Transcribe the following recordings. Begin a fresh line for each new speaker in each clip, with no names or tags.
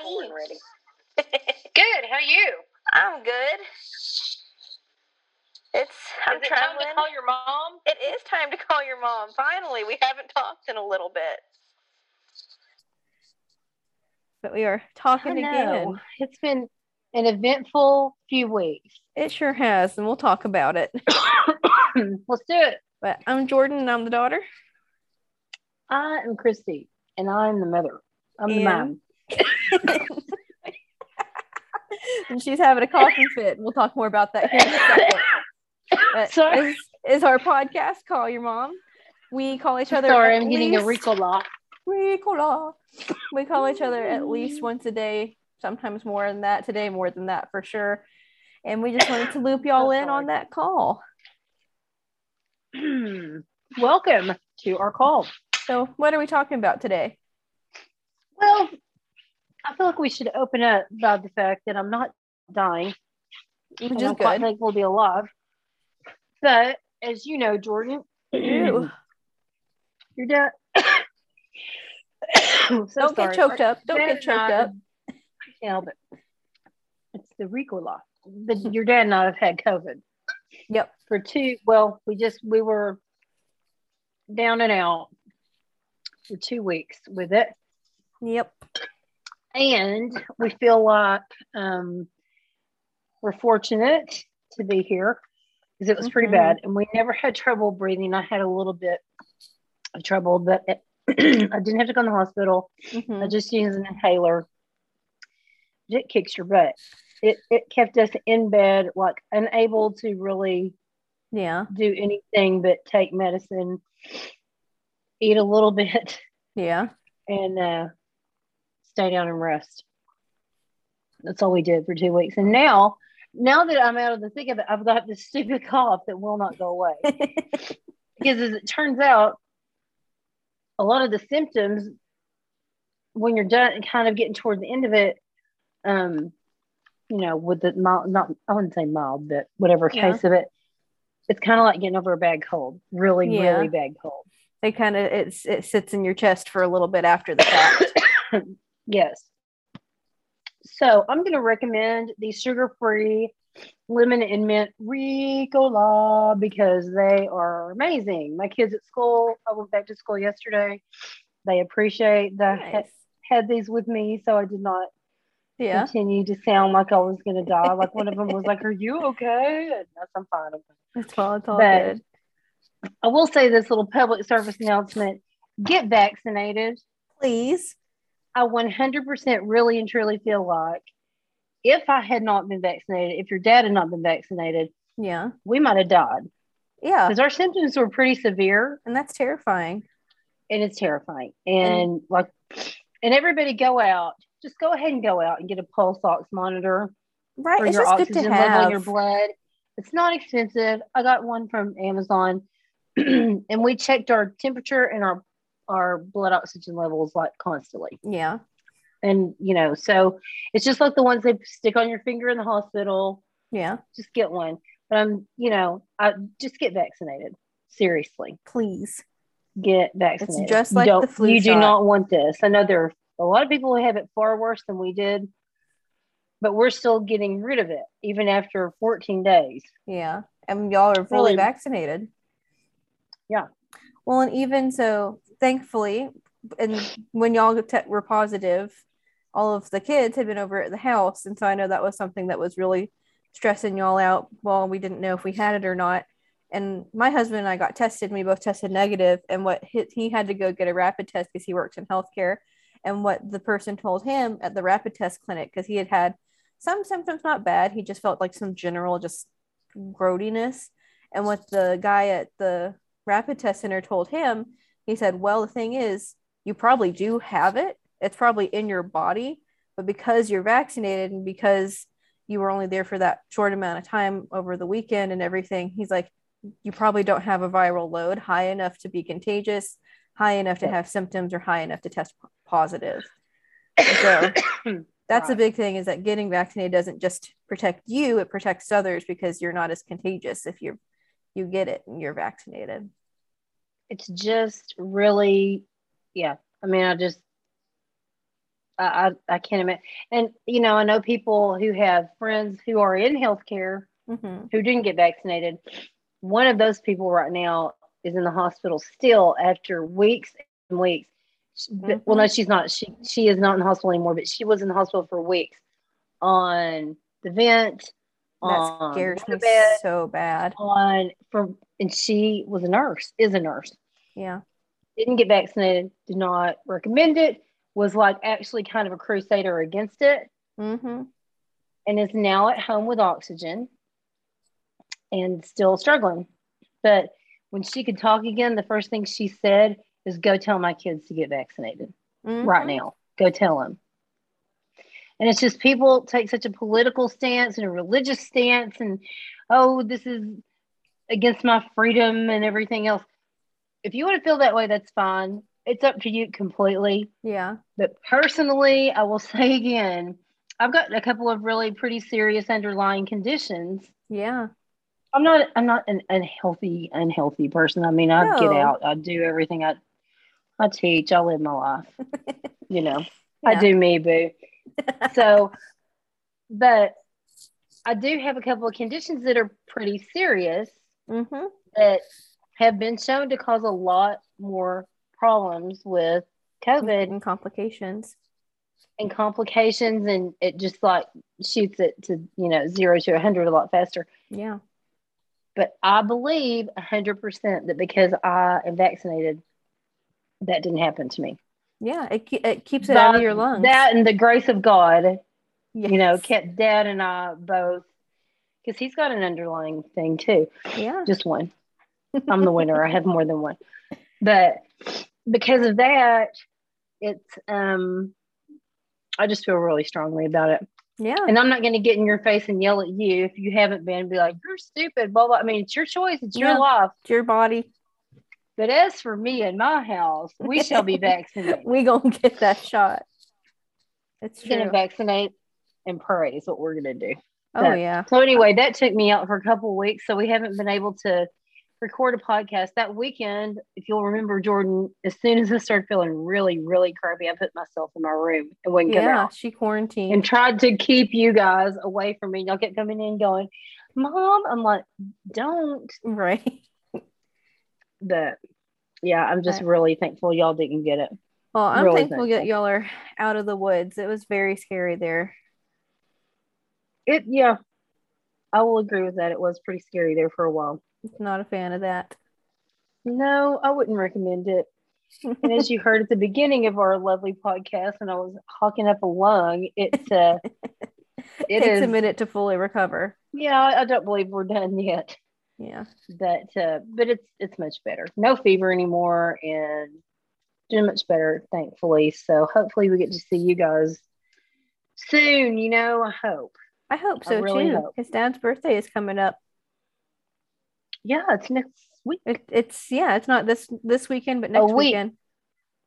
How
full
you?
ready. Good. How you?
I'm good. It's I'm
Is it time
traveling.
to call your mom?
it is time to call your mom. Finally, we haven't talked in a little bit. But we are talking
I know.
again.
It's been an eventful few weeks.
It sure has, and we'll talk about it.
Let's do it.
But I'm Jordan and I'm the daughter.
I am Kristi, and I'm the mother. I'm the mom.
And she's having a coughing fit. We'll talk more about that here in a second. But
Sorry.
Is, is our podcast Call Your Mom? We call each other.
Sorry, I'm getting a
least-
Ricola.
Ricola. We call each other at least once a day, sometimes more than that. Today, more than that for sure. And we just wanted to loop y'all in on that call.
Welcome to our call.
So, what are we talking about today?
Well, I feel like we should open up about the fact that I'm not dying.
Which
and
is
I'm quite thankful to be alive. But as you know, Jordan,
Ew.
your dad. so
Don't get choked up. Don't
Dad
get choked
I-
up.
I can't. It's the Ricola. But your dad and I have had COVID
Yep.
for two. Well, we just we were down and out for two weeks with it,
Yep.
And we feel like um, we're fortunate to be here because it was pretty
Mhm.
bad, and we never had trouble breathing. I had a little bit of trouble, but it, I didn't have to go in the hospital.
Mhm.
I just used an inhaler. It kicks your butt. It it kept us in bed, like unable to really
Yeah.
do anything but take medicine, eat a little bit,
Yeah.
and uh, stay down and rest. That's all we did for two weeks. And now, now that I'm out of the thick of it, I've got this stupid cough that will not go away. because as it turns out, a lot of the symptoms, when you're done, kind of getting toward the end of it, um, you know, with the mild, not I wouldn't say mild, but whatever
Yeah.
case of it, it's kind of like getting over a bad cold, really,
Yeah.
really bad cold.
they kind of it's it sits in your chest for a little bit after the fact.
yes. So I'm going to recommend the sugar-free lemon and mint Ricola because they are amazing. My kids at school, I went back to school yesterday. They appreciate that I had,
nice.
had these with me, so I did not
Yeah.
continue to sound like I was going to die. Like one of them was like, "Are you okay?" And yes, I'm fine. I'm fine.
It's all it's all
But-
good.
I will say this little public service announcement: get vaccinated.
Please.
I 100% really and truly feel like if I had not been vaccinated, if your dad had not been vaccinated,
Yeah.
we might have died
Yeah.
because our symptoms were pretty severe
And that's terrifying.
and it's terrifying. And like, and everybody go out, just go ahead and go out and get a pulse ox monitor
Right. It's just good to have.
in your blood. It's not expensive. I got one from Amazon and we checked our temperature and our our blood oxygen levels like constantly.
Yeah.
And you know, so it's just like the ones they stick on your finger in the hospital.
Yeah.
Just get one. But I'm, you know, I just get vaccinated. Seriously,
Please.
get vaccinated.
It's
just
like the
don't-
flu
You
shot.
do not want this. I know there are a lot of people who have it far worse than we did, but we're still getting rid of it even after 14 days.
Yeah. And y'all are fully
Really-
vaccinated.
Yeah.
Well, and even so, thankfully, and when y'all were positive, all of the kids had been over at the house. And so I know that was something that was really stressing y'all out while we didn't know if we had it or not. And my husband and I got tested, and we both tested negative, And what he, he had to go get a rapid test because he works in healthcare. And what the person told him at the rapid test clinic, because he had had some symptoms, not bad. He just felt like some general just growtiness. And what the guy at the rapid test center told him, he said, Well, the thing is, you probably do have it. It's probably in your body, but because you're vaccinated and because you were only there for that short amount of time over the weekend and everything, he's like, You probably don't have a viral load high enough to be contagious, high enough to have symptoms, or high enough to test positive. So that's a big thing is that getting vaccinated doesn't just protect you it protects others because you're not as contagious if you you get it and you're vaccinated
it's just really, yeah. I mean, I just, I, I, I can't imagine. And, you know, I know people who have friends who are in healthcare
hmm
who didn't get vaccinated. One of those people right now is in the hospital still after weeks and weeks. But- Well, no, she's not. She she is not in the hospital anymore, but she was in the hospital for weeks on the vent,
That scares me
bed,
so bad.
on from, and she was a nurse, is a nurse.
Yeah.
Didn't get vaccinated, did not recommend it, was like actually kind of a crusader against it,
Mm-hmm.
and is now at home with oxygen and still struggling. But when she could talk again, the first thing she said is, Go tell my kids to get vaccinated right now. Go tell them. And it's just people take such a political stance and a religious stance, and oh, this is against my freedom and everything else. If you want to feel that way, that's fine. It's up to you completely.
Yeah.
But personally, I will say again, I've got a couple of really pretty serious underlying conditions.
Yeah.
I'm not I'm not an unhealthy unhealthy person. I mean, I get out, I do everything I I teach, I live my life. you know, I do me, boo. So, but I do have a couple of conditions that are pretty serious
hmm
that have been shown to cause a lot more problems with COVID
And complications.
and complications, and it just like shoots it to you know zero to a hundred a lot faster.
Yeah.
But I believe a hundred percent that because I am vaccinated, that didn't happen to me.
Yeah. It, it keeps it out of your lungs.
That and the grace of God, you know, kept Dad and I both because he's got an underlying thing too.
Yeah.
Just one. I'm the winner. I have more than one. But because of that, it's um I just feel really strongly about it.
Yeah.
And I'm not going to get in your face and yell at you if you haven't been, be like, you're stupid, blah, blah. I mean, it's your choice, it's your
Yeah.
life.
It's your body.
But as for me and my house, we shall be vaccinated.
We gonna get that shot. It's
going
true.
to vaccinate and pray is what we're going to do.
Oh yeah.
So, anyway, that took me out for a couple of weeks. So, we haven't been able to record a podcast that weekend. If you'll remember, Jordan, as soon as I started feeling really, really crappy, I put myself in my room and wouldn't come
Yeah.
out.
She quarantined.
and tried to keep you guys away from me. Y'all kept coming in going, Mom, I'm like, don't.
right.
But yeah, I'm just
Right.
really thankful y'all didn't get it.
Well, I'm
Really
thankful that y'all are out of the woods. It was very scary there.
It, yeah, I will agree with that. It was pretty scary there for a while.
Not a fan of that.
No, I wouldn't recommend it. And as you heard at the beginning of our lovely podcast, and I was hawking up a lung, it's uh, it
Takes
is.
a minute to fully recover.
Yeah, I I don't believe we're done yet.
Yeah.
But uh, but it's it's much better. No fever anymore, and doing much better, thankfully. So hopefully we get to see you guys soon. You know, I hope.
I hope
I
so
really
too.
hope.
His dad's birthday is coming up.
Yeah, it's next week,
It, it's yeah, it's not this this weekend, but oh, next
week.
weekend.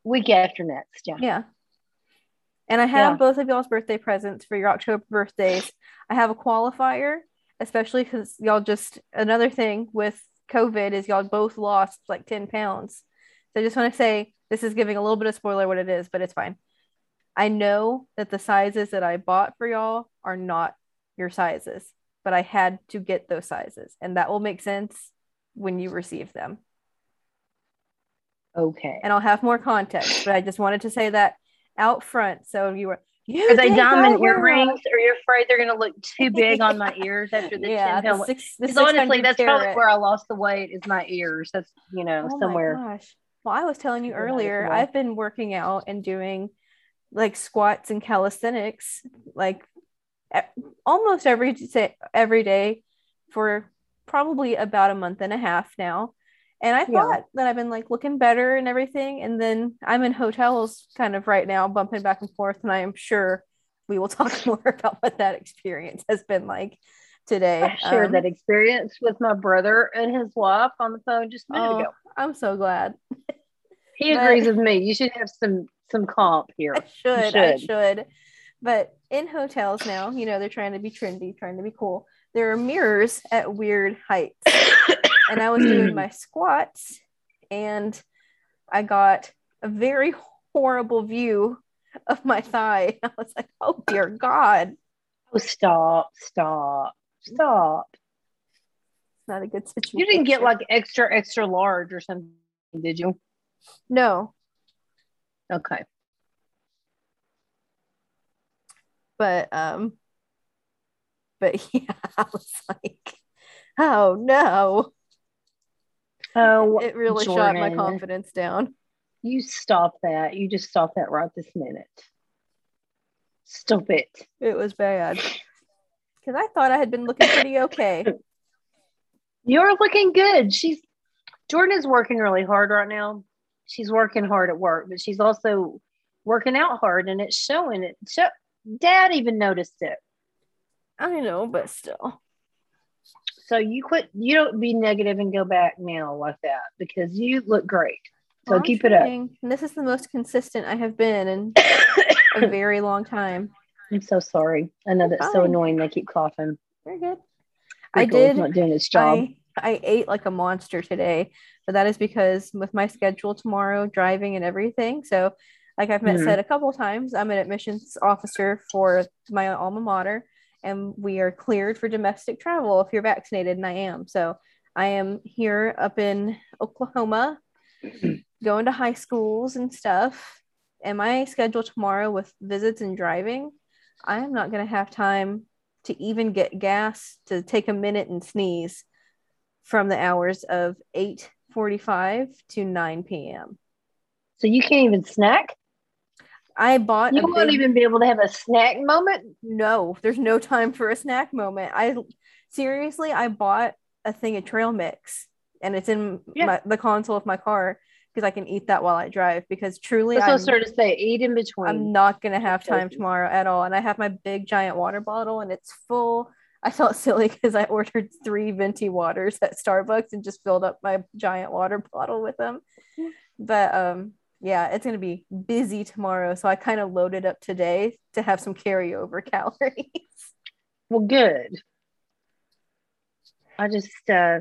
week after next. Yeah.
Yeah. And I have
Yeah.
both of y'all's birthday presents for your October birthdays. I have a qualifier, especially because y'all just another thing with COVID is y'all both lost like 10 pounds. So I just want to say this is giving a little bit of spoiler what it is, but it's fine. I know that the sizes that I bought for y'all are not your sizes, but I had to get those sizes, and that will make sense when you receive them.
Okay.
And I'll have more context, but I just wanted to say that out front. So you were you
Are they diamond earrings? Are you afraid they're going to look too big on my ears after the
yeah,
10 pound?
the six, the
Because honestly,
600
that's probably where I lost the weight is my ears. That's, you know, somewhere.
Oh my
somewhere.
gosh. Well, I was telling you
Figure that out
earlier. I've been working out and doing like squats and calisthenics like almost every day, every day for probably about a month and a half now. And I
Yeah.
thought that I've been like looking better and everything. And then I'm in hotels kind of right now, bumping back and forth. And I am sure we will talk more about what that experience has been like today.
I shared
Um,
that experience with my brother and his wife on the phone just a minute
oh,
ago.
I'm so glad.
He
but-
agrees with me. You should have some some comp here.
I should, I
should.
But in hotels now, you know, they're trying to be trendy, trying to be cool. There are mirrors at weird heights. and I was doing my squats and I got a very horrible view of my thigh. I was like, oh dear God.
Oh, stop, stop, stop.
It's not a good situation.
You didn't get like extra, extra large or something, did you?
no,
Okay.
But um but yeah, I was like, oh no.
Oh,
It really shot my confidence down.
You stop that. You just stop that right this minute. Stop it.
It was bad. Because I thought I had been looking pretty okay.
You're looking good. She's Jordan is working really hard right now. She's working hard at work, but she's also working out hard, and it's showing. It. Show, Dad even noticed it.
I know, but still.
So you quit. You don't be negative and go back now like that because you look great. So
Well,
keep it up.
And this is the most consistent I have been in a very long time.
I'm so sorry. I know that's so annoying. They keep coughing.
Very good. I
Rico is
did.
not doing its job.
I, I ate like a monster today, but that is because with my schedule tomorrow, driving and everything. So, like I've met
Mhm.
said a couple times, I'm an admissions officer for my alma mater, and we are cleared for domestic travel if you're vaccinated, and I am. So, I am here up in Oklahoma, going to high schools and stuff. And my schedule tomorrow with visits and driving, I am not going to have time to even get gas to take a minute and sneeze from the hours of 8:45 to 9 p.m.
so you can't even snack.
I bought
You won't
big-
even be able to have a snack moment.
no, there's no time for a snack moment. I seriously, I bought a thing of trail mix and it's in
Yeah.
my, the console of my car because I can eat that while I drive because truly
That's
I'm,
starting to say. Eat in between.
I'm not going to have time tomorrow at all. And I have my big giant water bottle and it's full. I felt silly because I ordered three venti waters at Starbucks and just filled up my giant water bottle with them. But um, yeah, it's going to be busy tomorrow. So I kind of loaded up today to have some carryover calories.
well, good. I just, uh,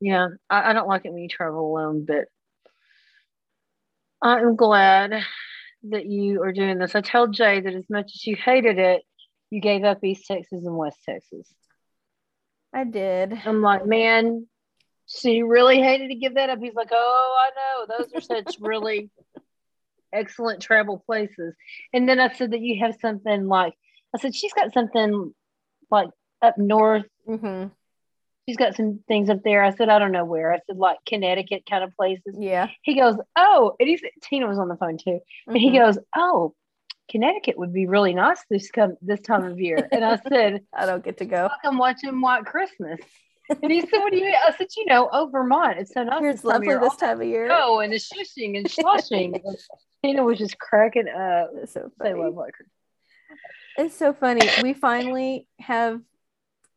yeah, I, I don't like it when you travel alone, but I'm glad that you are doing this. I told Jay that as much as you hated it, you gave up East Texas and West Texas.
I did.
I'm like, man, you really hated to give that up. He's like, oh, I know. Those are such really excellent travel places. And then I said that you have something like, I said, she's got something like up north.
hmm
She's got some things up there. I said, I don't know where. I said, like Connecticut kind of places.
Yeah.
He goes, oh, and he said, Tina was on the phone too. And he
Mhm.
goes, oh, Connecticut would be really nice this come this time of year. And I said,
I don't get to go.
fuck, I'm watching White Christmas. And he said, what do you mean? I said, you know, oh, Vermont. It's so nice this
lovely this time of year.
Oh, and the shushing and sloshing. Tina was just cracking up.
It's so
They
funny. It's so funny. We finally have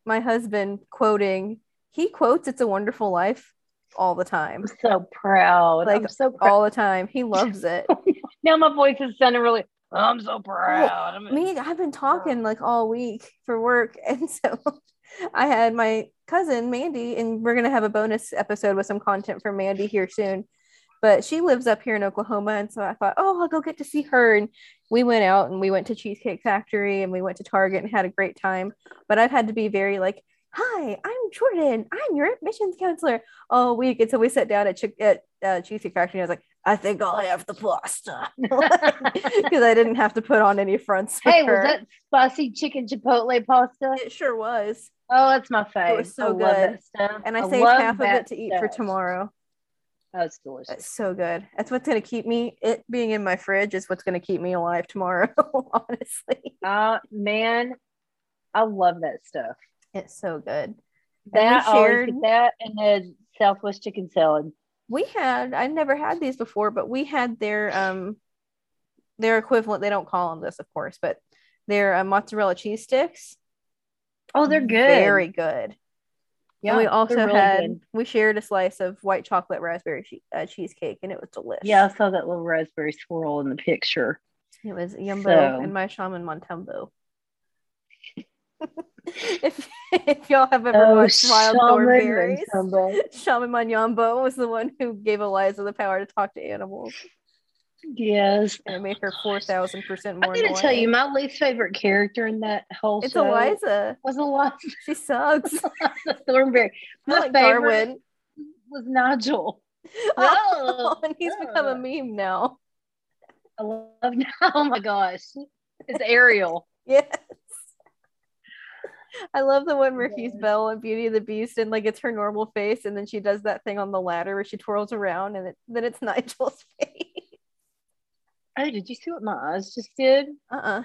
my husband quoting. He quotes "It's a Wonderful Life" all the time.
I'm so proud.
Like,
I'm so proud.
All the time. He loves it.
now my voice is sounding really, I'm so proud. I'm-
Me, I've been talking like all week for work, and so I had my cousin Mandy, and we're gonna have a bonus episode with some content for Mandy here soon. But she lives up here in Oklahoma, and so I thought, oh, I'll go get to see her. And we went out and we went to Cheesecake Factory and we went to Target and had a great time. But I've had to be very like, hi, I'm Jordan. I'm your admissions counselor all week. And so we sat down at, Chick- at uh, Cheesecake Factory. And I was like, I think I'll have the pasta because I didn't have to put on any fronts.
hey, was
her.
that spicy chicken chipotle pasta?
It sure was.
Oh, that's my favorite.
It was so
I
good. And I,
I
saved half of it to eat for tomorrow.
Oh, it's delicious.
It's so good. That's what's going to keep me, it being in my fridge is what's going to keep me alive tomorrow, honestly.
Uh, man, I love that stuff.
It's so good.
That always
shared-
that and the Southwest chicken salad.
we had i never had these before but we had their um their equivalent they don't call them this of course but their uh, mozzarella cheese sticks
Oh, they're good.
very good
Yeah,
and we also
really
had
good.
we shared a slice of white chocolate raspberry che- uh, cheesecake and it was delicious
Yeah, I saw that little raspberry swirl in the picture.
it was yumbo
So-
and my shaman montembo if, if y'all have ever
Oh,
watched wild
thornberrys
shaman mnyambo was the one who gave eliza the power to talk to animals
Yes.
And it made her 4,000% more
I'm gonna tell you, my least favorite character in that whole
It's
show
Eliza.
was Eliza
She sucks.
Thornberry. My
like
favorite
Darwin.
was Nigel.
Oh, and he's become a meme now.
I love. Oh my gosh, it's Ariel.
Yes. I love the one where he's Belle and Beauty and the Beast, and like it's her normal face, and then she does that thing on the ladder where she twirls around, and it, then it's Nigel's face.
Oh, did you see what my eyes just did?
Uh-uh.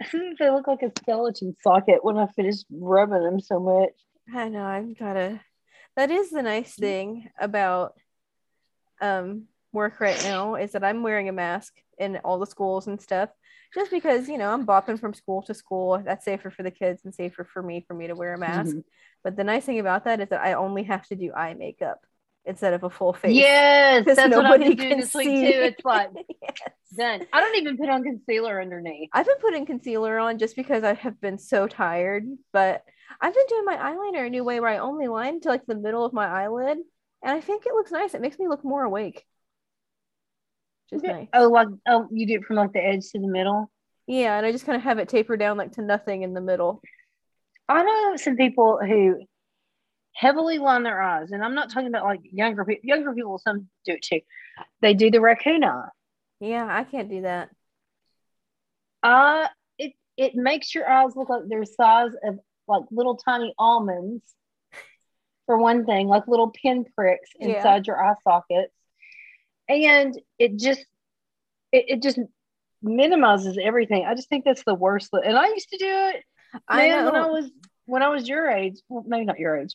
they look like a skeleton socket when I finished rubbing them so much.
I know. I've gotta. That is the
Mm-hmm.
nice thing about um work right now is that I'm wearing a mask in all the schools and stuff, just because you know I'm bopping from school to school. That's safer for the kids and safer for me for me to wear a mask.
Mhm.
But the nice thing about that is that I only have to do eye makeup instead of a full face.
Yes,
'Cause
that's what I've
nobody
been doing
can
this week
see.
too. It's like
Yes.
done. I don't even put on concealer underneath.
I've been putting concealer on just because I have been so tired, but I've been doing my eyeliner a new way where I only line to like the middle of my eyelid, and I think it looks nice. It makes me look more awake. Just nice.
Oh, like oh, you do it from like the edge to the middle.
Yeah, and I just kind of have it taper down like to nothing in the middle.
I know some people who heavily line their eyes, and I'm not talking about like younger people. Younger people, some do it too. They do the raccoon eye.
Yeah, I can't do that.
Uh it it makes your eyes look like they're size of like little tiny almonds. For one thing, like little pin pricks
Yeah.
inside your eye sockets, and it just it, it just minimizes everything. I just think that's the worst. And I used to do it,
I
man,
know.
when I was when I was your age. Well, maybe not your age.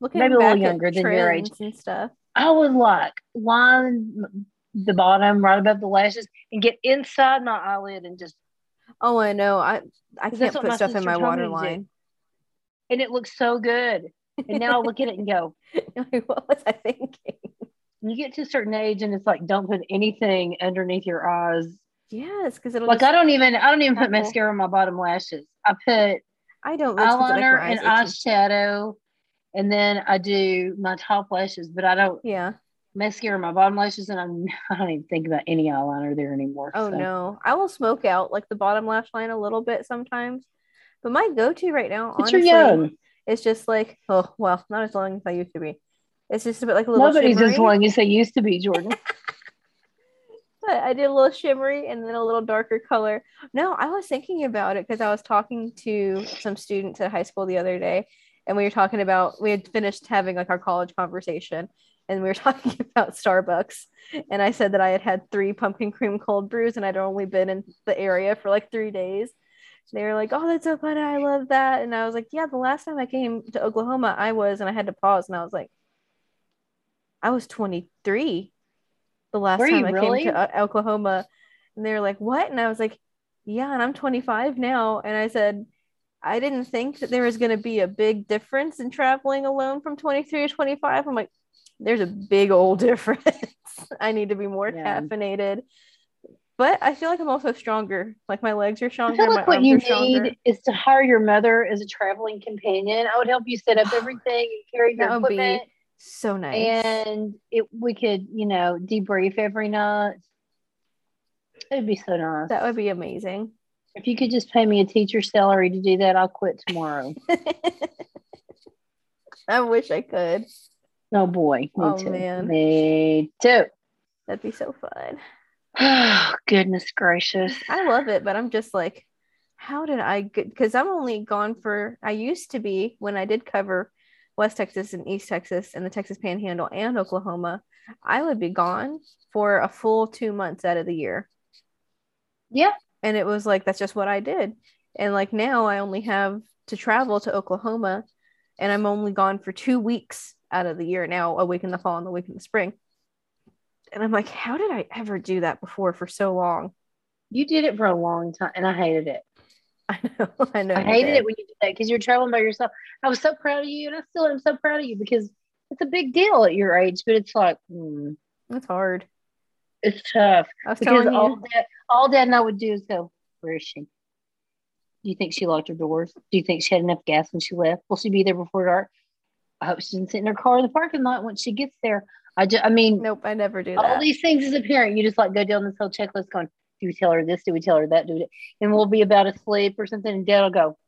Looking
maybe a little younger than your age.
and stuff.
I would like line the bottom right above the lashes and get inside my eyelid and just
Oh, I know. I I can't put stuff in my waterline.
and it looks so good. And now I look at it and go,
what was I thinking?
You get to a certain age and it's like don't put anything underneath your eyes.
Yes, because it'll
Like I don't even I don't even put mascara on my bottom lashes. I put
I don't 'cause, like,
eyeliner and eyeshadow, and then I do my top lashes, but I don't
Yeah.
mascara on my bottom lashes, and I'm I don't even think about any eyeliner there anymore.
Oh
so.
no, I will smoke out like the bottom lash line a little bit sometimes, but my go-to right now,
But
honestly, is just like oh well, not as long as I used to be. It's just a bit like a little
Nobody's
shimmery.
as long as they used to be, Jordan.
But I did a little shimmery and then a little darker color. No, I was thinking about it because I was talking to some students at high school the other day, and we were talking about we had finished having like our college conversation, and we were talking about Starbucks, and I said that I had had three pumpkin cream cold brews and I'd only been in the area for like three days. They were like, "Oh, that's so funny! I love that!" And I was like, "Yeah, the last time I came to Oklahoma, I was," and I had to pause, and I was like, "I was 23." the last
Were
time I
really?
came to uh, Oklahoma. And they were like, What? And I was like, Yeah, and I'm 25 now. And I said, I didn't think that there was going to be a big difference in traveling alone from 23 to 25. I'm like, There's a big old difference. I need to be more
Yeah.
caffeinated. But I feel like I'm also stronger. Like my legs are
I
stronger.
feel
my
like what you
stronger.
need is to hire your mother as a traveling companion. I would help you set up everything and carry your
That would be
equipment,
so nice.
and it we could, you know, debrief every night. It'd be so nice.
that would be amazing.
if you could just pay me a teacher salary to do that, I'll quit tomorrow.
I wish I could.
Oh boy, me
Oh,
too.
man.
Me too.
That'd be so fun.
Oh goodness gracious!
I love it, but I'm just like, how did I get? Because I'm only gone for, I used to be when I did cover West Texas and East Texas and the Texas Panhandle and Oklahoma, I would be gone for a full two months out of the year.
Yeah,
And it was like, that's just what I did. And like now I only have to travel to Oklahoma and I'm only gone for two weeks out of the year now, a week in the fall and a week in the spring. And I'm like, how did I ever do that before for so long?
you did it for a long time, and I hated it.
I know, I know.
I hated it when you did that because you're traveling by yourself. I was so proud of you, and I still am so proud of you because it's a big deal at your age. But it's like, hmm,
It's hard.
it's tough
I was
because
telling
all
you,
dad, all dad and I would do is go, "Where is she? Do you think she locked her doors? Do you think she had enough gas when she left? Will she be there before dark? I hope she didn't sit in her car in the parking lot once she gets there. I just, I mean,
Nope, I never do
all
that.
these things as a parent, you just like go down this whole checklist going, do we tell her this? Do we tell her that? Do we? And we'll be about asleep or something. And dad will go,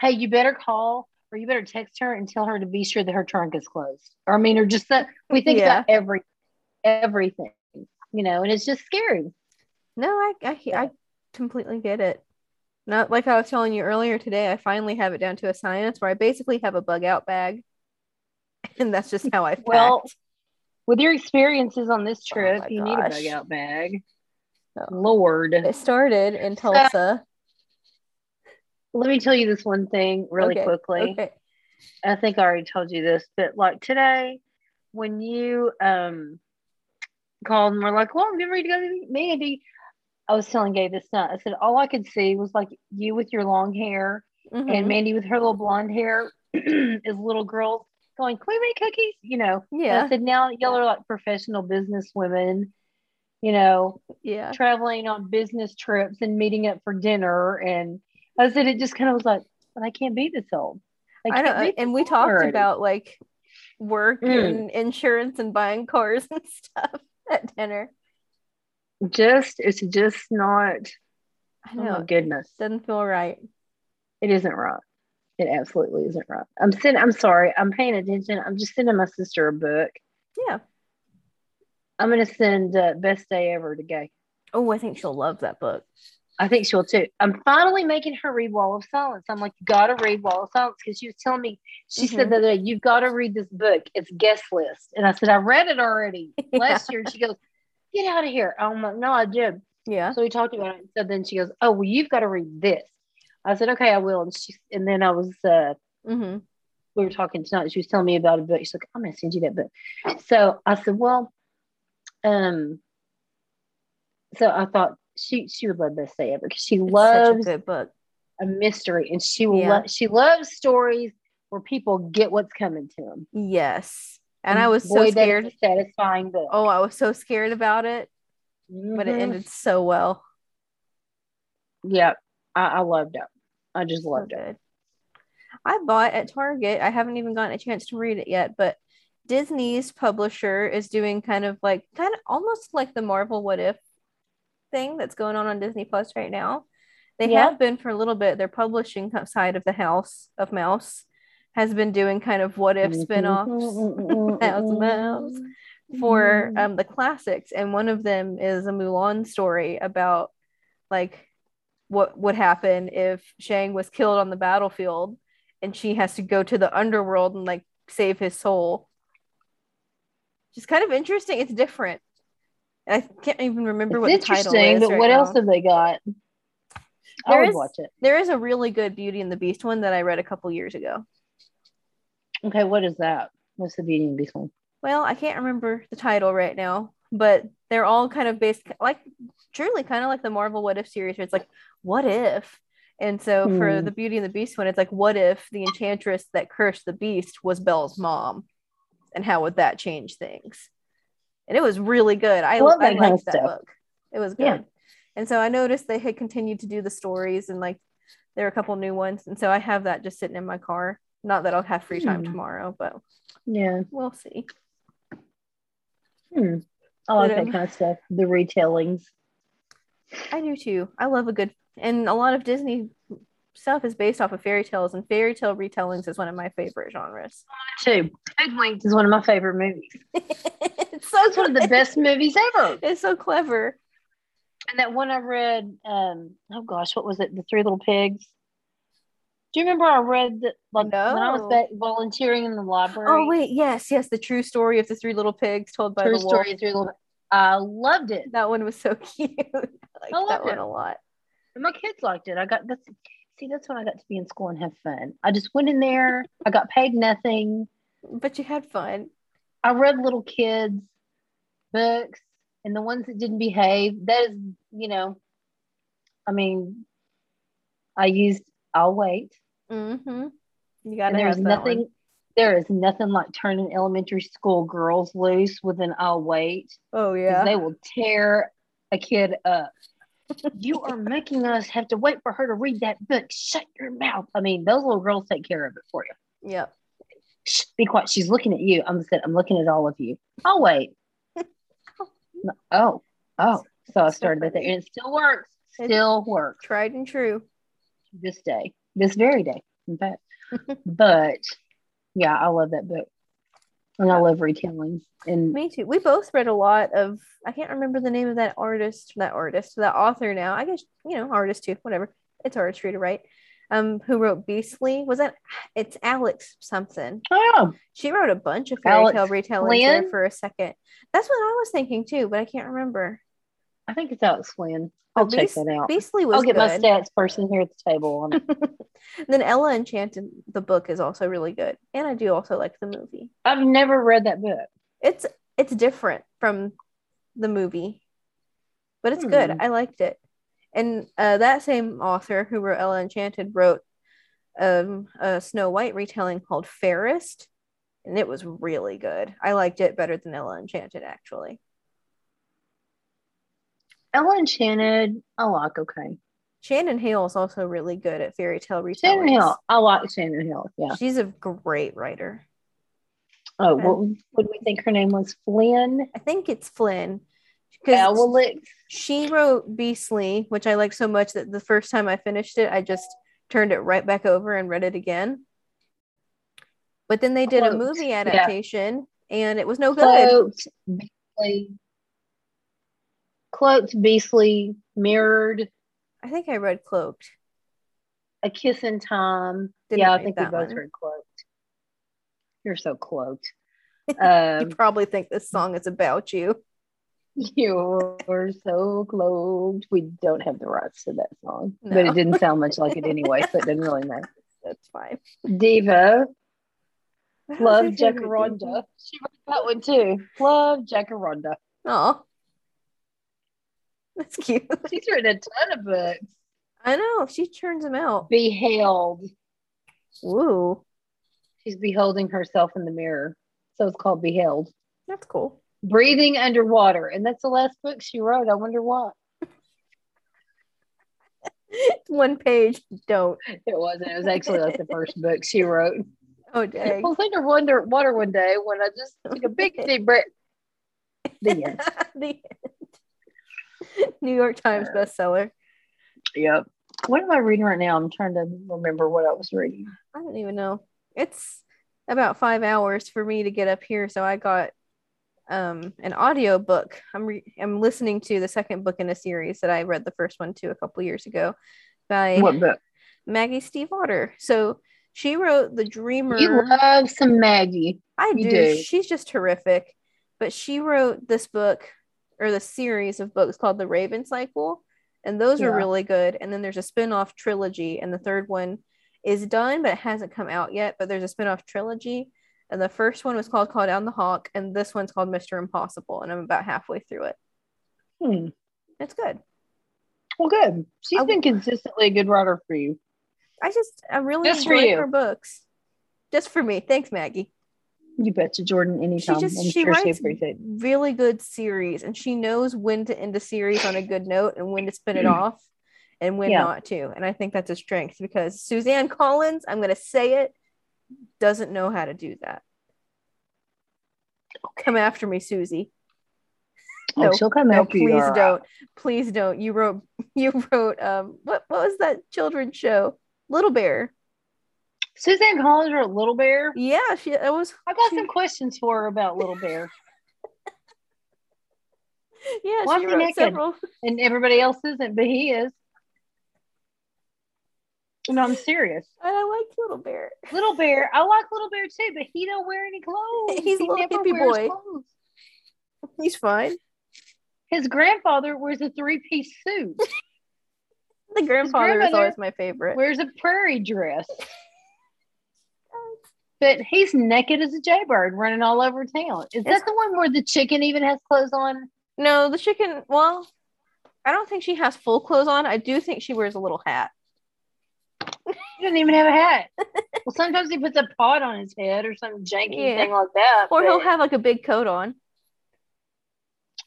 hey, you better call or you better text her and tell her to be sure that her trunk is closed. Or I mean, or just that we think
Yeah.
about every, everything, you know, and it's just scary.
No, I, I I completely get it. Not like I was telling you earlier today, I finally have it down to a science where I basically have a bug out bag. And that's just how I packed.
Well, With your experiences on this
Oh
trip,
my
you need a bug out bag. Lord.
it started in Tulsa.
Let me tell you this one thing really
Okay,
quickly.
Okay.
I think I already told you this, but like today, when you um called and were like, "Well, I'm getting ready to go to Mandy," I was telling Gabe this night. I said all I could see was like you with your long hair
Mhm.
and Mandy with her little blonde hair, as little girls going, "Can we make cookies?" You know. And
yeah.
I said now y'all are like professional business women, you know,
Yeah.
traveling on business trips and meeting up for dinner. And I said it just kind of was like, "But I can't be this old."
I
can't
know. And we talked
already."
about like work
Mm.
and insurance and buying cars and stuff at dinner.
just it's just not
I
oh
know.
my goodness
Doesn't feel right.
it isn't right it absolutely isn't right i'm sending i'm sorry i'm paying attention i'm just sending my sister a book
Yeah.
I'm going to send uh, best day ever to gay
Oh, I think she'll love that book.
i think she'll too i'm finally making her read wall of silence i'm like you gotta read wall of silence because she was telling me she
Mhm.
said the other day you've got to read this book it's guest list and i said i read it already last year and she goes get out of here i'm like no i did
Yeah.
So we talked about it. So then she goes, "Oh, well, you've got to read this." I said, "Okay, I will." And she, and then I was, uh,
Mm-hmm.
we were talking tonight. She was telling me about a book. She's like, "I'm gonna send you that book." So I said, "Well, um." So I thought she she would love this Day Ever because she
It's such a
loves
good book.
a mystery and she will
Yeah.
love she loves stories where people get what's coming to them.
Yes. And I was so
Boy, is
scared.
a satisfying book.
Oh, I was so scared about it, but it
Mhm.
ended so well.
Yeah, I, I loved it. I just
So
loved it.
I bought at Target. I haven't even gotten a chance to read it yet, but Disney's publisher is doing kind of like kind of almost like the Marvel What If thing that's going on on Disney Plus right now. They
Yeah.
have been for a little bit. Their publishing side of the house of Mouse has been doing kind of what if spin-offs House of Mouse for um, the classics, and one of them is a Mulan story about like what would happen if Shang was killed on the battlefield, and she has to go to the underworld and like save his soul. Just kind of interesting. It's different. I can't even remember
It's
what the title
interesting,
is.
but
right
what
now.
else have they got? I
There
would
is-
watch it.
There is a really good Beauty and the Beast one that I read a couple years ago.
Okay, what is that? What's the Beauty and the Beast one?
Well, I can't remember the title right now, but they're all kind of based like truly kind of like the Marvel What If series where it's like, what if? And so for
Hmm.
the Beauty and the Beast one, it's like, what if the enchantress that cursed the beast was Belle's mom? And how would that change things? And it was really good. I,
I love
I
that of
liked that
stuff.
book. It was good.
Yeah.
And so I noticed they had continued to do the stories and like there are a couple new ones. And so I have that just sitting in my car. Not that I'll have free time
Hmm.
tomorrow, but
Yeah.
we'll see.
Hmm. I like that
um,
kind of stuff. The retellings.
I do too. I love a good and a lot of Disney stuff is based off of fairy tales and fairy tale retellings is one of my favorite genres.
Too. Hoodwinked is one of my favorite movies.
it's so
It's one of the best movies ever.
It's so clever.
And that one I read, um, oh gosh, what was it? The Three Little Pigs. Do you remember I read that like when I was
No.
volunteering in the library?
Oh wait, yes, yes, the true story of the three little pigs told by
True
the wolf.
story of Three Little I loved it.
That one was so cute. I liked
I loved
that one
it.
a lot.
And my kids liked it. I got that's see, that's when I got to be in school and have fun. I just went in there, I got paid nothing.
But you had fun.
I read little kids books and the ones that didn't behave. That is, you know, I mean, I used I'll wait.
Mm-hmm. You gotta
there's
have that
nothing
one.
there is nothing like turning elementary school girls loose with an I'll wait.
Oh yeah.
They will tear a kid up. You are making us have to wait for her to read that book. Shut your mouth. I mean, those little girls take care of it for you.
Yep.
Shh, be quiet. She's looking at you. I'm said, I'm looking at all of you. I'll wait. oh, oh. So I started that there, and it still works. Still works.
Tried and true.
This day, this very day, in fact. but yeah, I love that book, and I love retellings. And
Me too. We both read a lot of. I can't remember the name of that artist, that artist, that author now. I guess you know artist too. Whatever. It's artistry to write. Um, who wrote Beastly? Was that? It's Alex something.
oh,
She wrote a bunch of fairy tale retellings for a second. That's what I was thinking too, but I can't remember.
I think it's Alex Flinn. I'll
But
check
Beast-
that out.
Beastly was
I'll get my stats person here at the table on it.
then Ella Enchanted, the book is also really good, and I do also like the movie.
I've never read that book.
It's it's different from the movie, but it's good.
Hmm.
I liked it. And uh, that same author who wrote Ella Enchanted wrote um, a Snow White retelling called Fairest, and it was really good. I liked it better than Ella Enchanted, actually.
Ella Enchanted, I like. Okay,
Shannon Hale is also really good at fairy tale retellings.
Shannon Hill, I like Shannon Hill. Yeah.
She's a great writer.
Oh, what do we think her name was? Flinn
I think it's Flinn. Because she wrote Beastly, which I like so much that the first time I finished it, I just turned it right back over and read it again. But then they did a movie
Yeah.
adaptation and it was no good.
Beastly, cloaked, Beastly, mirrored,
I think I read Cloaked.
a kiss in time.
Didn't
yeah, I think we both
one.
read cloaked. You're so cloaked.
you
Um,
probably think this song is about you.
You're so cloaked. We don't have the rights to that song, but it didn't sound much like it anyway, so it didn't really matter.
That's fine.
Diva, love Jacaranda. She wrote that one too. Love Jacaranda.
Oh, that's cute.
She's written a ton of books.
I know she turns them out.
Beheld.
Ooh,
She's beholding herself in the mirror. So it's called Beheld.
that's cool.
Breathing underwater. And that's the last book she wrote. I wonder why.
One page. Don't.
It wasn't. It was actually like the first book she wrote.
Oh dang.
I was under water one day when I just took a big deep breath. The end.
the end. New York Times bestseller.
Yep. What am I reading right now? I'm trying to remember what I was reading.
I don't even know. It's about five hours for me to get up here, so I got um an audio book. I'm re- I'm listening to the second book in a series that I read the first one to a couple years ago by
What book?
Maggie Stiefvater. So she wrote The Dreamer.
You love some Maggie.
I do.
do.
She's just terrific. But she wrote this book or the series of books called The Raven Cycle. And those are really good. And then there's a spin off trilogy. And the third one is done, but it hasn't come out yet. But there's a spin off trilogy. And the first one was called Call Down the Hawk. And this one's called Mr. Impossible. And I'm about halfway through it.
Hmm.
It's good.
Well, good. She's
I-
been consistently a good writer for you.
I just, I really
Just for
enjoy
you.
her books. Just for me. Thanks, Maggie.
You betcha, Jordan. Anytime.
she just
I'm
she
sure
writes
it.
really good series and she knows when to end a series on a good note and when to spin it off and when
Yeah.
not to and i think that's a strength because suzanne collins i'm going to say it doesn't know how to do that come after me susie
Oh,
No,
she'll come
no
after you.
please don't please don't you wrote you wrote um what what was that children's show little bear
Suzanne Collins wrote Little Bear.
yeah she it was
I got
she-
some questions for her about Little Bear,
yeah
Why
she wrote
naked?
several
and everybody else isn't, but he is. No, I'm serious.
and i like little bear
Little Bear, I like Little Bear too, but he don't wear any clothes.
He's a
he
little
never
hippie boy.
clothes.
he's fine
His grandfather wears a three-piece suit,
The grandfather is always my favorite.
wears a prairie dress. But he's naked as a jaybird running all over town. Is
It's-
that the one where the chicken even has clothes on?
No, the chicken. Well, I don't think she has full clothes on. I do think she wears a little hat.
He doesn't even have a hat. well, sometimes he puts a pot on his head or some janky
Yeah.
thing like that.
Or he'll have like a big coat on.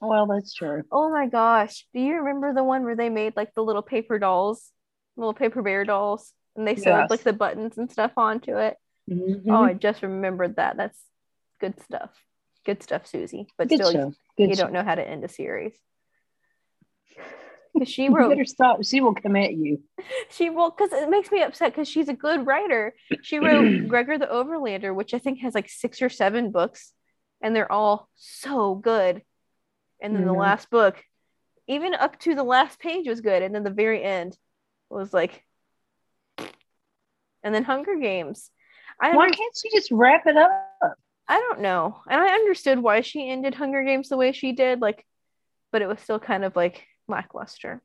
Well, that's true.
Oh my gosh. Do you remember the one where they made like the little paper dolls, little paper bear dolls, and they sewed
Yes.
like the buttons and stuff onto it?
Mhm.
Oh, I just remembered that. That's good stuff. Good stuff, Susie. But
good
still,
show. Good
you
show.
don't know how to end a series. she wrote
better stop. She will come at you.
she will, because it makes me upset because she's a good writer she wrote gregor the overlander which i think has like six or seven books and they're all so good and then the
Mhm.
last book even up to the last page was good and then the very end was like and then hunger games i
Why can't she just wrap it up?
i don't know and i understood why she ended hunger games the way she did like but it was still kind of like lackluster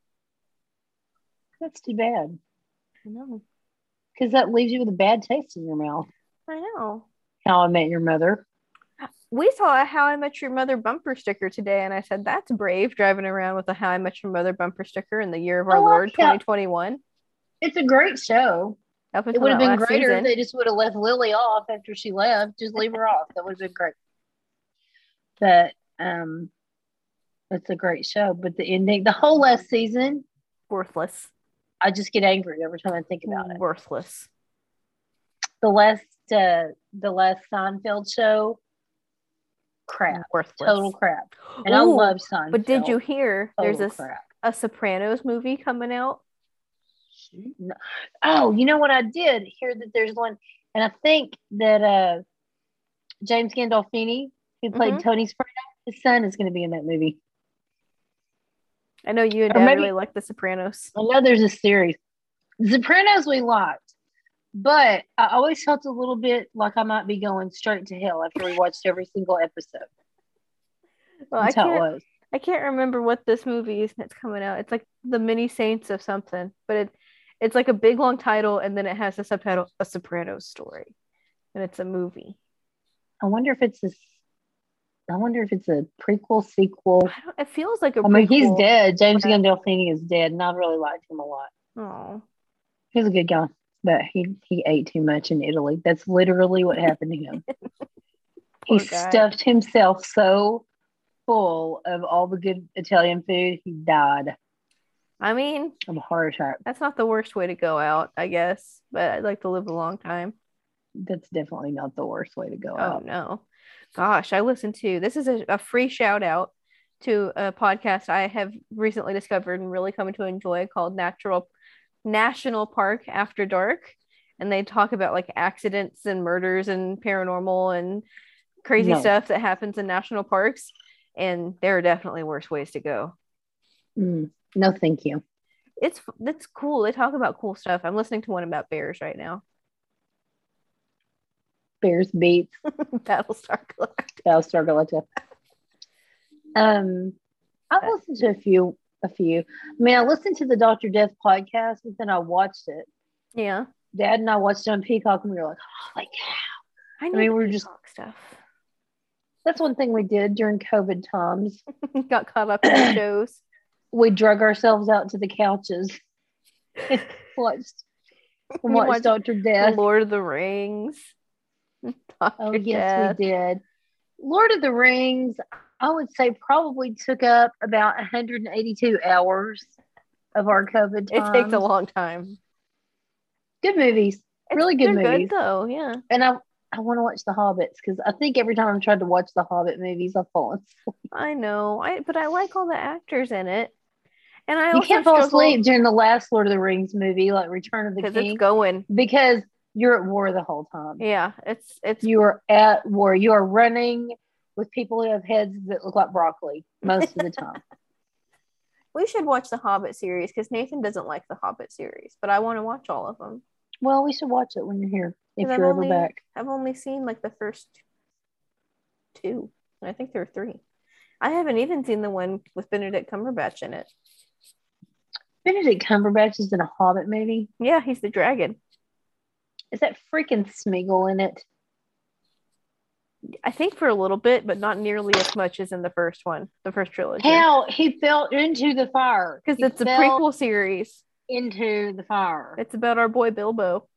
That's too bad.
i know
Because that leaves you with a bad taste in your mouth.
i know
How I Met Your Mother.
we saw a How I Met Your Mother bumper sticker today, and I said that's brave driving around with a How I Met Your Mother bumper sticker in the year of our
like
Lord 2021.
It's a great show.
Up
It would have been greater if they just would have left Lily off after she left. Just leave her off. That would have been great. But um, it's a great show. But the ending, the whole last season,
worthless,
I just get angry every time I think about it.
worthless.
The last, uh, the last Seinfeld show, crap,
Worthless.
total crap. And I love Seinfeld.
But did you hear there's
Total
a,
crap.
a Sopranos movie coming out?
No. Oh, you know what I did hear that there's one, and I think that uh James Gandolfini, who played
Mhm.
Tony Soprano, his son is going to be in that movie.
I know you and Dad
maybe-
really like The Sopranos.
I know there's a series. Sopranos we liked, but I always felt a little bit like I might be going straight to hell after we watched every single episode.
Well, I
how it
can't,
was.
I can't remember what this movie is that's coming out. It's like The many Saints of something, but it it's like a big long title, and then it has a subtitle, A soprano Story, and it's a movie.
I wonder if it's a. I wonder if it's a prequel, sequel.
It feels like a
I mean, he's dead. James
Yeah.
Gandolfini is dead, and I really liked him a lot.
Oh,
He's a good guy, but he he ate too much in Italy. That's literally what happened to him. he
guy.
stuffed himself so full of all the good Italian food, he died
I mean,
of a heart attack.
that's not the worst way to go out, I guess. But I'd like to live a long time.
That's definitely not the worst way to go
Oh
out.
Oh, no, gosh, I listened to this is a, a free shout out to a podcast I have recently discovered and really come to enjoy called Natural National Park After Dark, and they talk about like accidents and murders and paranormal and crazy
No.
stuff that happens in national parks. And there are definitely worse ways to go.
Mm, no, thank you.
It's that's cool. They talk about cool stuff. I'm listening to one about bears right now.
Bears beats
Battlestar Galactica.
Battlestar Galactica. Um, I've
Uh,
listened to a few, a few. I mean, I listened to the Doctor Death podcast, but then I watched it.
Yeah,
Dad and I watched it on Peacock, and we were like, "Oh, like
I,
mean, we're
the
just-
stuff.
that's one thing we did during COVID times.
got caught up in the shows.
We drug ourselves out to the couches, and watched, watched Doctor Death.
Lord of the Rings. Doctor
Oh yes,
Death.
we did. Lord of the Rings, I would say probably took up about 182 hours of our COVID Time.
It takes a long time.
Good movies,
It's-
really good
they're
movies.
good though, yeah.
and I I want to watch the Hobbits because I think every time I've tried to watch the Hobbit movies, I've fallen asleep.
I know. I but I like all the actors in it. And I
You
also
can't fall asleep during the last Lord of the Rings movie, like Return of the King,
it's going.
because you're at war the whole time.
Yeah, it's it's
You are at war. You are running with people who have heads that look like broccoli most of the time.
we should watch the Hobbit series because Nathan doesn't like the Hobbit series, but I want to watch all of them.
Well, we should watch it when you're here if you're ever
only-
back.
I've only seen like the first two. I think there are three. I haven't even seen the one with Benedict Cumberbatch in it.
Benedict Cumberbatch is in a Hobbit movie.
Yeah, he's the dragon.
Is that freaking Smeagol in it?
I think for a little bit, but not nearly as much as in the first one, the first trilogy.
How he fell into the fire
Because it's a prequel series.
into the fire.
It's about our boy Bilbo.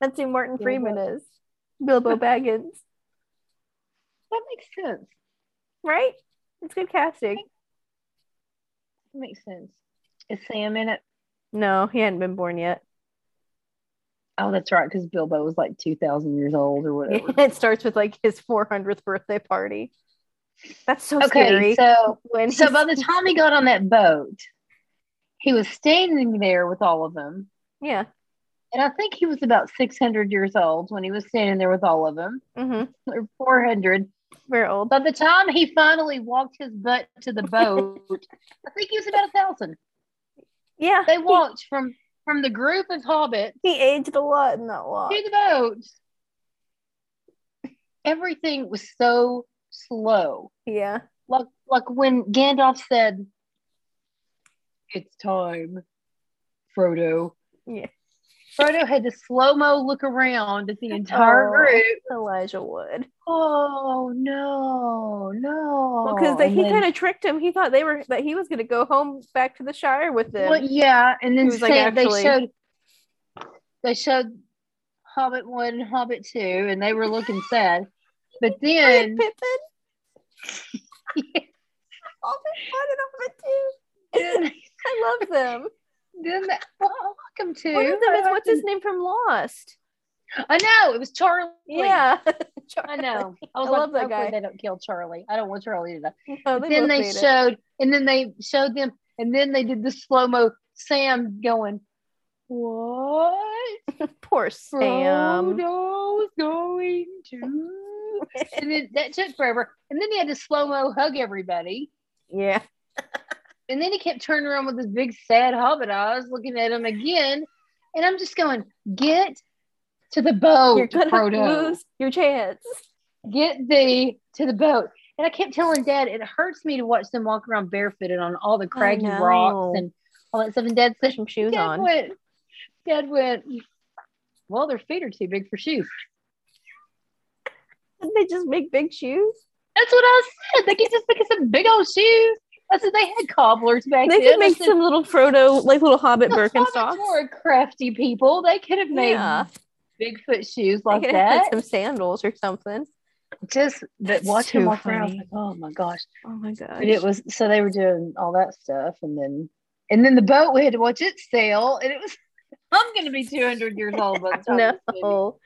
That's who Martin
Bilbo.
Freeman is. Bilbo Baggins,
That makes sense.
right? It's good casting.
That makes sense. Is Sam in it?
No, he hadn't been born yet.
Oh, that's right, because Bilbo was like two thousand years old or whatever.
it starts with like his 400th birthday party. That's so
Okay,
scary.
so
when
so by the time he got on that boat, he was standing there with all of them.
yeah,
And I think he was about 600 years old when he was standing there with all of them,
hmm
or 400.
very old.
By the time he finally walked his butt to the boat, I think he was about a thousand.
Yeah,
They walked from from the group of hobbits
He, he aged a lot in that walk.
to the boat. Everything was so slow.
Yeah,
Like like when Gandalf said, "It's time, Frodo."
yeah.
Frodo had to slow mo look around at the entire
Oh.
group.
Elijah Wood.
Oh no, no!
because
And
he kind of tricked him. He thought they were that he was going to go home back to the Shire with them.
Well, yeah, and then
He like, actually-
they showed they showed Hobbit one and Hobbit two, and they were looking sad. But then
Pippin. The fun and the two. I love them.
Then the, well, welcome to.
One of them is what's his name from Lost.
I know it was Charlie.
Yeah,
I know. I was
I
like,
love that guy.
they don't kill Charlie. I don't want Charlie to die.
Oh, they
then they
made it.
showed, and then they showed them, and then they did the slow mo. Sam going, what?
Poor Sam.
Frodo's going to. and then that took forever. And then he had to slow mo hug everybody.
Yeah,
And then he kept turning around with his big sad hobbit eyes, looking at him again. And I'm just going, get to the boat,
you're gonna
Frodo.
lose your chance.
Get thee to the boat. And I kept telling Dad, it hurts me to watch them walk around barefooted on all the craggy rocks and all that stuff. And Dad said,
some shoes
Dad
on.
went, Dad went, well, their feet are too big for shoes.
Didn't they just make big shoes?
That's what I said. They could just make some big old shoes. I said they had cobblers back then.
They could make
said,
some little Frodo, like little Hobbit
the
Birkenstocks.
Were crafty people. They could have made
Yeah,
Bigfoot shoes
they
like that.
some sandals or something.
Just but
That's
watch him
too
walk around. I was
funny.
like, oh my gosh.
Oh my god!
But it was so they were doing all that stuff, and then and then the boat we had to watch it sail, and it was. I'm going to be 200 years old by the time
no.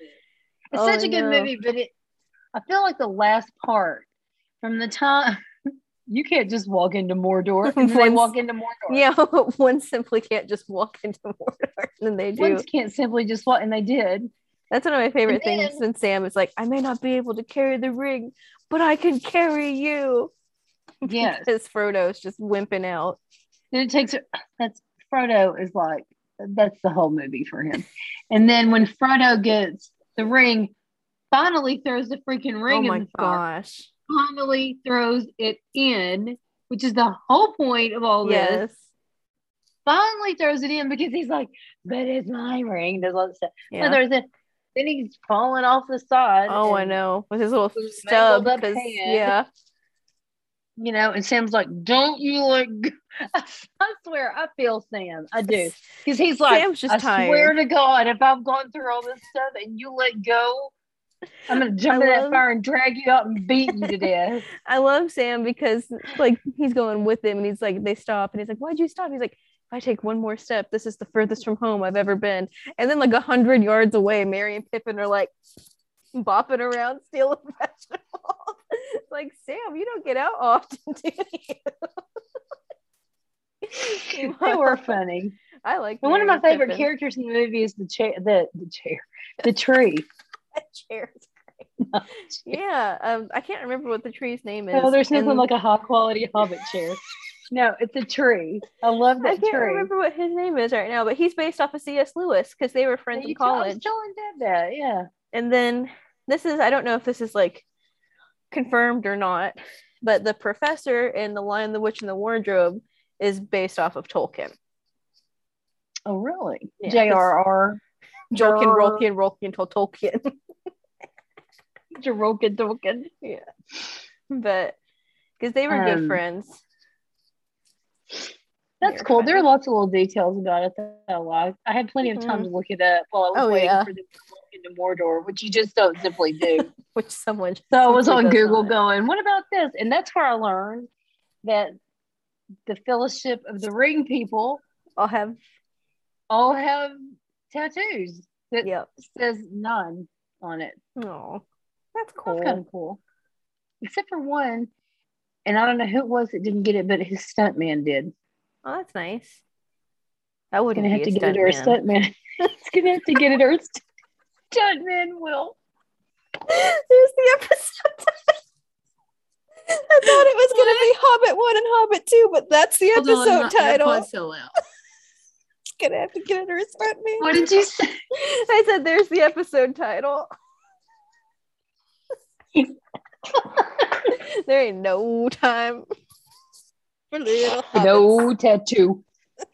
It's
Oh,
such a good
know.
movie, but it I feel like the last part from the time you can't just walk into Mordor and then they
Once-
walk into Mordor.
Yeah, one simply can't just walk into Mordor, and they do.
Ones can't simply just walk, and they did.
That's one of my favorite things. And Sam is like, I may not be able to carry the ring, but I can carry you.
Yes.
Because Frodo's just wimping out.
Then it takes that's Frodo is like that's the whole movie for him. And then when Frodo gets the ring, finally throws the freaking ring
oh
in
my
the fire. Finally throws it in, which is the whole point of all this. Finally throws it in because he's like, but it's my ring. There's all this stuff.
Yeah.
There's a, then he's falling off the side.
oh, I know. With his little
With
stub.
mangled up
'cause-
hand.
Yeah.
You know, and Sam's like, don't you let go. I swear, I feel Sam. I do. Because he's like,
Sam's just
I
tired.
swear to God, if I've gone through all this stuff and you let go, I'm going to jump
I
in that fire and drag you out and beat you to death.
I love Sam because like he's going with him and he's like they stop and he's like why'd you stop he's like if I take one more step this is the furthest from home I've ever been and then like a hundred yards away Merry and Pippin are like bopping around stealing vegetables like Sam you don't get out often do you
they were funny.
I like
one of my favorite
Pippin.
characters in the movie is the chair, the, the chair, the tree.
That chair is great. yeah um I can't remember what the tree's name is
Oh, there's nothing
and
like a high quality hobbit chair. No, it's a tree. I love that tree.
I can't
tree.
remember what his name is right now but he's based off of C.S. Lewis because they were friends
You
in
told- I was
college
telling Dad that, yeah.
and then this is I don't know if this is like confirmed or not, but the professor in The Lion, the Witch, and the Wardrobe is based off of Tolkien.
Oh, really?
Yeah,
J.R.R.
Jolkien,
Jar-
Rolkien, Rolkien, told Tolkien.
Yeah.
But because they were good
Um,
friends.
That's
They're
cool. There are lots of little details about it that I like. I had plenty of time
Mhm.
to look it up while I was
Oh,
waiting
yeah.
for them to walk into Mordor, which you just don't simply do.
Which someone
so I was on Google
not.
going, what about this? And that's where I learned that the Fellowship of the Ring people
I'll have
all have tattoos. that
Yep.
says none on it.
Oh, that's cool.
That's kind of cool. Except for one, and I don't know who it was that didn't get it, but his stuntman did.
Oh, that's nice. I wouldn't
have to get it or a
stuntman.
It's gonna have to get it or stuntman will.
There's the episode. I thought it was going to be Hobbit 1 and Hobbit 2, but that's the
Hold on,
episode
my
title.
Fell out.
Gonna have to get it or a stuntman.
What did you say?
I said there's the episode title. there ain't no time for little hobbits.
no tattoo.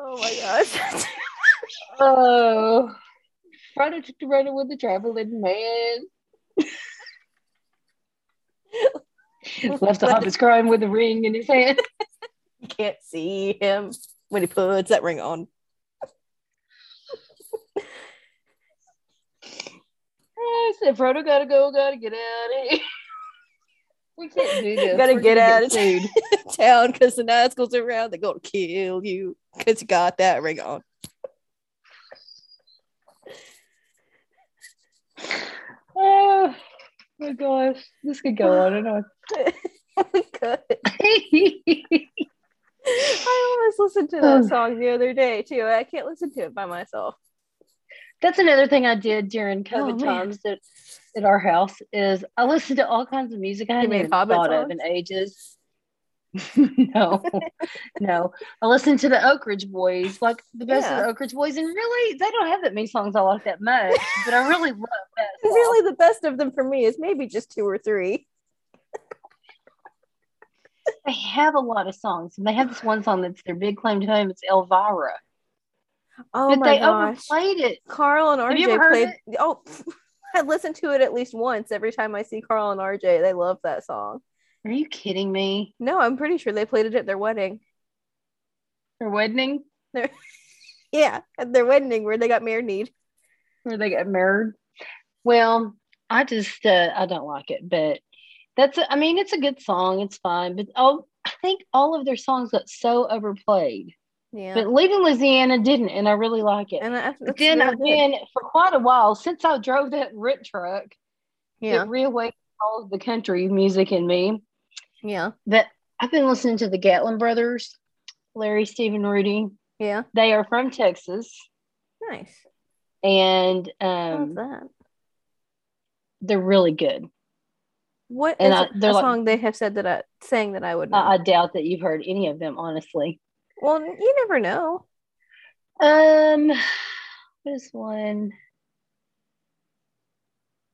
Oh my gosh.
Oh, the runner with the traveling man. Left the hobbits crying with a ring in his hand.
you can't see him when he puts that ring on.
Eh, I said, Frodo gotta go, gotta get out of here. We can't do this.
Gotta
We're
get out of town because the Nazgul's around. They're gonna kill you because you got that ring on.
Oh my gosh, this could go on and on.
I almost listened to that oh. song the other day too. I can't listen to it by myself.
That's another thing I did during
Oh,
COVID
man.
times at, at our house is I listened to all kinds of music I hadn't
mean
even
Hobbit
thought of in ages. no, no. I listened to the Oak Ridge Boys, like the best of the Oak Ridge Boys, and really they don't have that many songs I like that much, but I really love that.
Really, the best of them for me is maybe just two or three.
They have a lot of songs, and they have this one song that's their big claim to fame. It's Elvira,
Oh
but
my
they
gosh.
overplayed it.
Carl and RJ played. Oh, I listened to it at least once. Every time I see Carl and RJ, they love that song.
Are you kidding me?
No, I'm pretty sure they played it at their wedding.
Their wedding,
Yeah, at their wedding where they got married.
where they got married. Well, I just uh, I don't like it, but that's I mean it's a good song, it's fine, but oh, I think all of their songs got so overplayed.
Yeah,
But Leaving Louisiana didn't, and I really like it.
and
But
that's
then
really
I've been for quite a while since I drove that RIT truck.
yeah,
It reawakened all of the country music in me.
yeah,
That I've been listening to the Gatlin brothers, Larry, Stephen, Rudy.
yeah.
They are from Texas,
Nice.
and um,
that?
they're really good.
What
and
is
I-
it-
they're
a
like-
song they have said that I sang that I would?
I, I doubt that you've heard any of them, honestly.
Well, you never know.
Um, this one,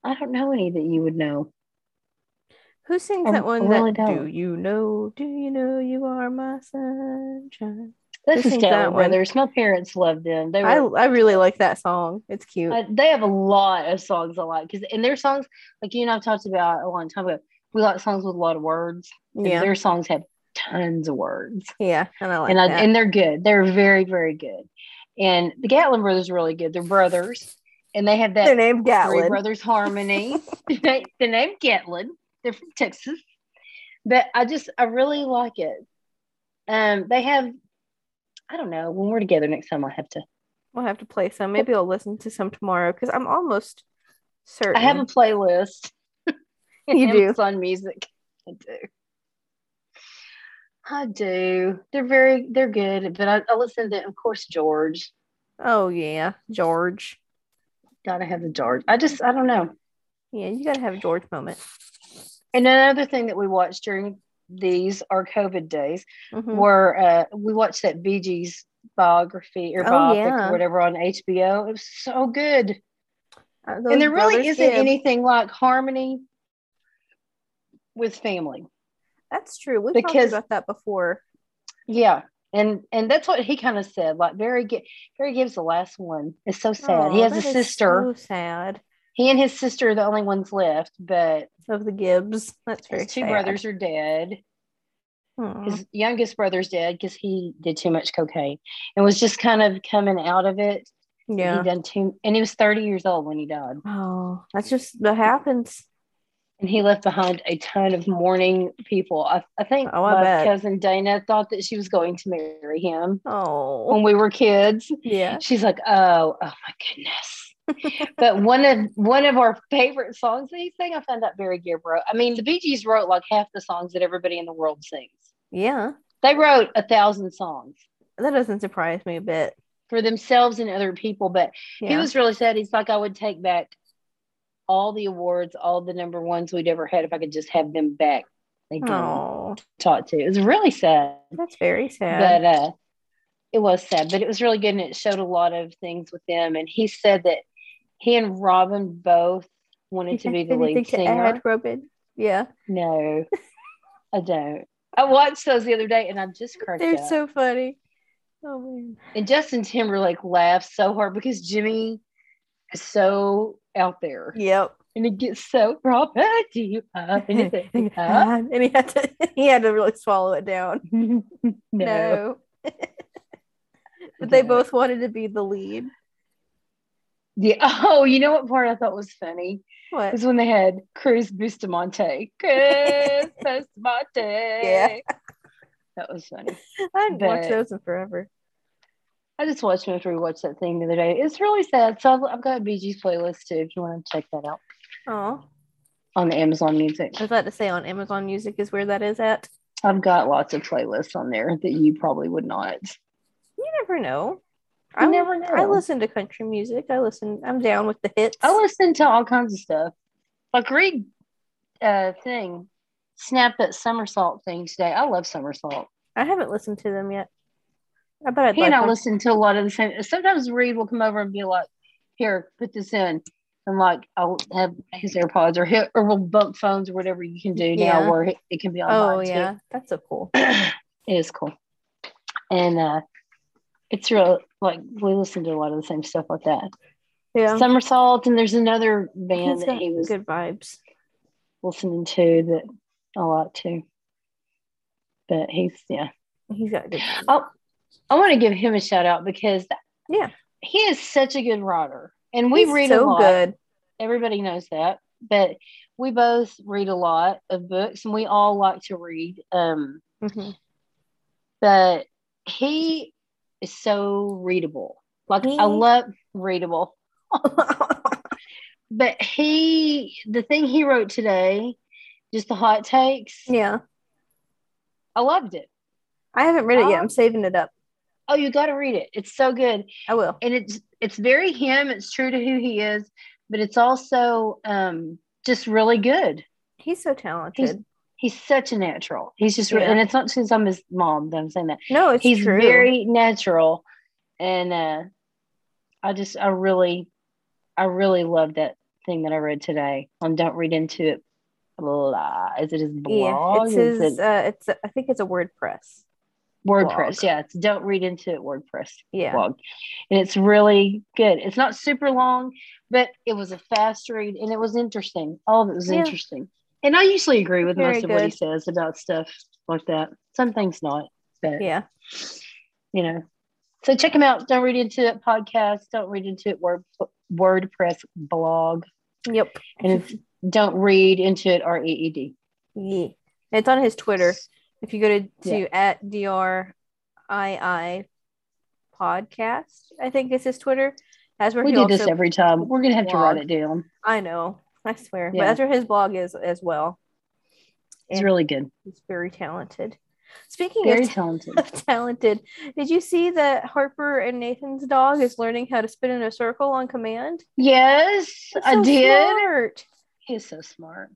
I don't know any that you would know.
Who sings
I-
that
I
one?
really
that
don't.
do you know? Do you know you are my sunshine?
This
Who
is
sings that one?
Brothers. My parents loved them. They
I
were.
I really like that song. It's cute.
uh, they have a lot of songs I like because in their songs, like you and I've talked about a long time ago, we like songs with a lot of words.
yeah,
their songs have tons of words,
yeah, and I like
and I,
that.
and they're good. They're very very good. And the Gatlin brothers are really good. They're brothers, and they have that
Their name
Three
Gatlin.
Brothers Harmony. the name Gatlin. They're from Texas. But I just I really like it. Um, they have I don't know, when we're together next time I'll have to
We'll have to play some. Maybe I'll listen to some tomorrow because I'm almost certain.
I have a playlist.
You do.
Amazon music. I do. I do. They're very they're good, but I, I listen to of course George.
Oh yeah, George.
Gotta have the George. I just I don't know.
Yeah, you gotta have a George moment.
And another thing that we watched during these our COVID days
Mhm.
were uh, we watched that Bee Gees biography or
Oh,
biopic
yeah.
or whatever on HBO. It was so good.
Uh,
and there really isn't anything like harmony with family.
That's true. We've
because-
talked about that before.
Yeah. And and that's what he kind of said. Like Barry Barry Gibbs, the last one, It's so sad. he has a sister.
So sad.
He and his sister are the only ones left, but
Of the Gibbs. That's very
his two
sad.
brothers are dead.
Aw.
His youngest brother's dead because he did too much cocaine and was just kind of coming out of it.
Yeah.
He done too, and he was 30 years old when he died.
Oh, that's just that happens.
And he left behind a ton of mourning people. I, I think
Oh, I
my
bet.
cousin Dana thought that she was going to marry him
Oh,
when we were kids.
yeah.
She's like, oh, oh my goodness. but one of one of our favorite songs that he sang, I found out Barry Gibb wrote. I mean, the Bee Gees wrote like half the songs that everybody in the world sings.
Yeah.
They wrote a thousand songs
That doesn't surprise me a bit.
for themselves and other people. But
Yeah.
he was really sad. He's like, I would take back all the awards, all the number ones we'd ever had if I could just have them back. They didn't talk to. It was really sad.
that's very sad.
but uh it was sad but it was really good and it showed a lot of things with them and he said that he and robin both wanted to be the lead singer
add, Robin? Yeah,
no i don't i watched those the other day and i just cracked
they're
up
so funny. Oh man.
and justin timberlake laughed so hard because jimmy so out there
Yep.
and it gets so Robin, do you have anything up?
and he had to he had to really swallow it down.
no,
No. but they both wanted to be the lead.
yeah oh you know what part i thought was funny
What?
was when they had Cruz Bustamante. Cruz Bustamante.
Yeah.
That was funny.
I hadn't watched those in forever.
I just watched him after we watched that thing the other day. It's really sad. So I've, I've got a Gees playlist too if you want to check that out
Oh,
on the Amazon Music.
I was about to say on Amazon Music is where that is at.
I've got lots of playlists on there that you probably would not.
You never know.
You never know.
I listen to country music. I listen. I'm down with the hits.
I listen to all kinds of stuff. Like Reed uh thing, snap that somersault thing today. I love somersault.
I haven't listened to them yet. I bet I'd
He
like
and I
one.
listen to a lot of the same. Sometimes Reed will come over and be like, "Here, put this in," and like I'll have his AirPods or hit, or we'll bump phones or whatever you can do
Yeah.
now, where it, can be on.
Oh
mine, too.
yeah, that's so cool.
it is cool, and uh it's real. Like we listen to a lot of the same stuff like that.
Yeah,
Somersault, and there's another band that he was
good vibes.
listening to that a lot too. But he's yeah.
He's got good. Vibes.
Oh, I want to give him a shout out because
Yeah.
he is such a good writer, and we
He's
read
so
a lot.
good.
Everybody knows that, but we both read a lot of books, and we all like to read. Um,
Mhm.
but he is so readable. Like
He-
I love readable, but he the thing he wrote today, just the hot takes.
yeah,
I loved it.
I haven't read it yet. I'm saving it up.
Oh, you got to read it. It's so good.
I will.
and it's it's very him it's true to who he is but it's also um just really good
He's so talented.
he's such a natural he's just
Yeah.
and it's not since i'm his mom that i'm saying that
no, it's
he's
true.
very natural and uh i just i really i really love that thing that i read today on don't read into it blah is it his blog yeah.
It's
Is
his.
it
Uh, it's. I think it's a WordPress.
Wordpress
blog.
yeah it's don't read into it wordpress
Yeah.
blog. And it's really good. It's not super long, but it was a fast read and it was interesting. All of it was
Yeah.
interesting. And I usually agree with
Very
most of what he says about stuff like that. Some things not, but
Yeah.
you know. So check him out. Don't read into it podcast. Don't read into it word WordPress blog.
Yep.
And it's don't read into it R E E D.
Yeah. It's on his Twitter. If you go to, to
Yeah.
at DRII podcast, I think is his Twitter. That's where
We do this every time. We're gonna have to write it down.
I know, I swear. But
Yeah.
that's where his blog is as well.
It's
And
really good.
he's very talented. Speaking
Very
of,
talented.
talented, did you see that Harper and Nathan's dog is learning how to spin in a circle on command?
Yes,
That's
I did.
smart.
He's so smart.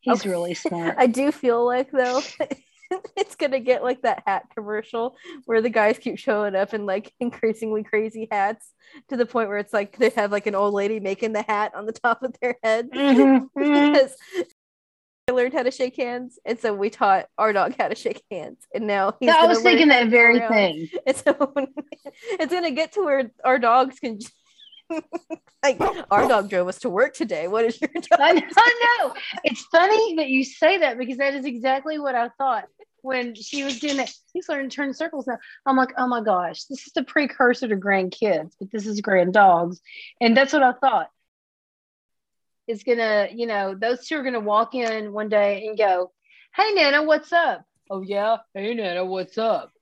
He's
Okay.
really smart.
I do feel like though it's gonna get like that hat commercial where the guys keep showing up in like increasingly crazy hats to the point where it's like they have like an old lady making the hat on the top of their head
Mhm, mhm.
because I learned how to shake hands and so we taught our dog how to shake hands and now he's
Yeah, I was thinking that very
around.
thing.
And so it's gonna get to where our dogs can like our dog drove us to work today. What is your dog?
I know, I know. It's funny that you say that because that is exactly what I thought when she was doing that. He's learning to turn circles now. I'm like, oh my gosh, this is the precursor to grandkids, but this is grand dogs. And that's what I thought. is gonna, you know, those two are gonna walk in one day and go, Hey Nana, what's up? Oh yeah, hey Nana, what's up?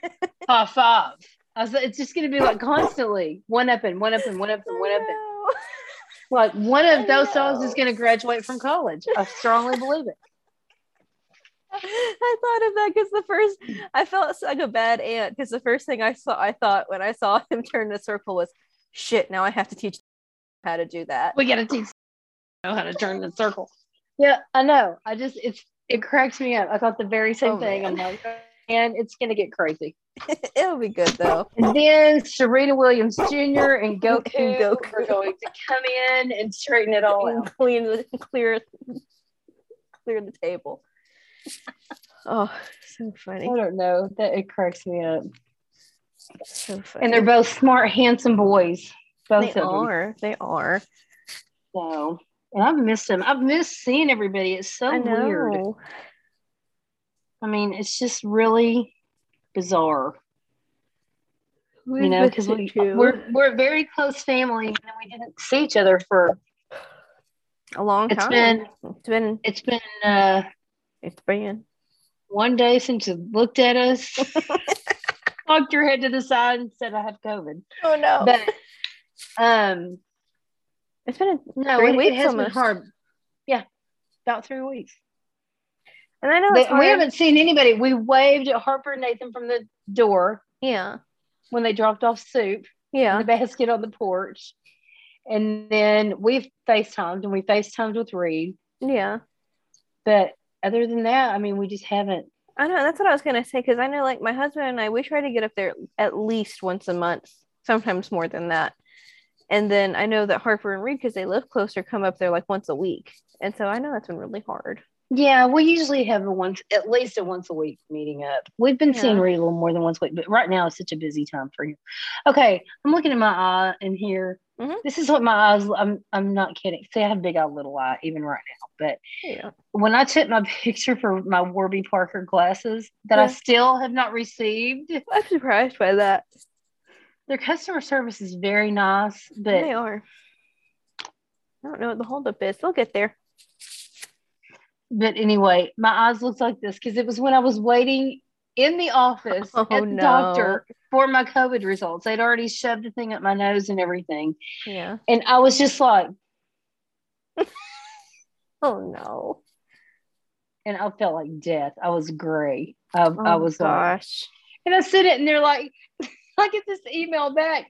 High five. I was like, it's just gonna be like constantly one up and one up and one up and one up and like one of those songs is gonna graduate from college. I strongly believe it.
I thought of that because the first I felt like a bad aunt because the first thing I saw I thought when I saw him turn the circle was shit. Now I have to teach how to do that.
We gotta teach know how to turn the circle. Yeah, I know. I just it's it cracks me up. I thought the very same
Oh,
thing. I'm like, oh, and it's gonna get crazy.
It'll be good though.
And then Serena Williams Jr. and Goku,
And Goku.
are going to come in and straighten it all
And
out.
clean the clear clear the table. Oh, so funny.
I don't know. That it cracks me up.
So funny.
And they're both smart, handsome boys. Both
they
of them.
are. They are.
So, and I've missed them. I've missed seeing everybody. It's so
I
weird. I mean, it's just really bizarre.
We've
you know, because we,
too.
we're we're a very close family, and we didn't see each other for
a long time.
It's been-
it's been
it's been uh,
it's been
one day since you looked at us, popped your head to the side, and said, "I have COVID."
oh no.
But um,
it's been a,
no,
Three
it, it
weeks
has
almost.
been hard. Yeah, about three weeks.
And I know hard.
we haven't seen anybody. We waved at Harper and Nathan from the door
yeah.
when they dropped off soup in
Yeah.
the basket on the porch. And then we've FaceTimed and we FaceTimed with Reed.
Yeah.
But other than that, I mean, we just haven't.
I know that's what I was gonna say because I know like my husband and I we try to get up there at least once a month, sometimes more than that. And then I know that Harper and Reed, because they live closer, come up there like once a week. And so I know that's been really hard.
Yeah, we usually have a once, at least a once a week meeting up. We've been seeing
Yeah.
Reed a little more than once a week, but right now it's such a busy time for you. Okay, I'm looking at my eye in here.
Mhm.
This is what my eyes. I'm. I'm not kidding. See, I have big eye, little eye, even right now. But
Yeah.
when I took my picture for my Warby Parker glasses that I still have not received,
I'm surprised by that.
their customer service is very nice, but
they are. I don't know what the holdup is. They'll get there.
But anyway, my eyes looked like this because it was when I was waiting in the office
Oh,
at the
no.
doctor for my COVID results. They'd already shoved the thing up my nose and everything,
Yeah.
and I was just like,
Oh no.
and I felt like death. I was gray. I,
Oh
I was like,
gosh.
and I sent it, and they're like, I get this email back.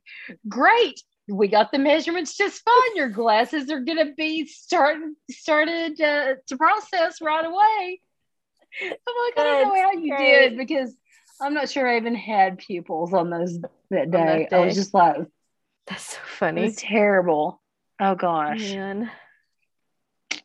Great. We got the measurements just fine. Your glasses are gonna be starting started uh, to process right away. I'm like, I don't know how you
great.
did because I'm not sure I even had pupils on those that
that
day. I was just like,
That's so funny.
was terrible. Oh gosh.
Man.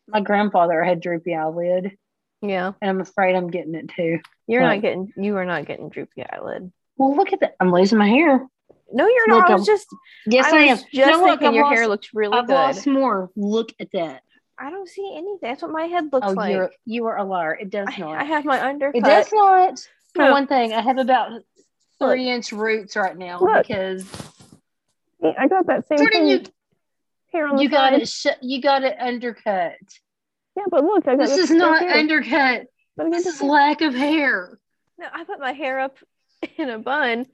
My grandfather had droopy eyelid,
Yeah.
and I'm afraid I'm getting it too.
You're
What?
not getting you are not getting droopy eyelid.
Well, look at that. I'm losing my hair.
No, you're
Look,
not. I was
I'm-
just
Yes, I,
I
am.
just
No, look,
your
lost-
hair looks really
I've
good.
lost more. Look at that.
I don't see anything. That's what my head looks
oh,
like.
you're you are a liar. It does not.
I have my undercut.
it does not. For
No.
one thing, I have about
Look.
three inch roots right now
Look.
because
I got that same
Jordan, you
here on
you got it. Sh- you got it undercut.
Yeah, but look, I got
This is not undercut. But This is lack of hair.
No, I put my hair up in a bun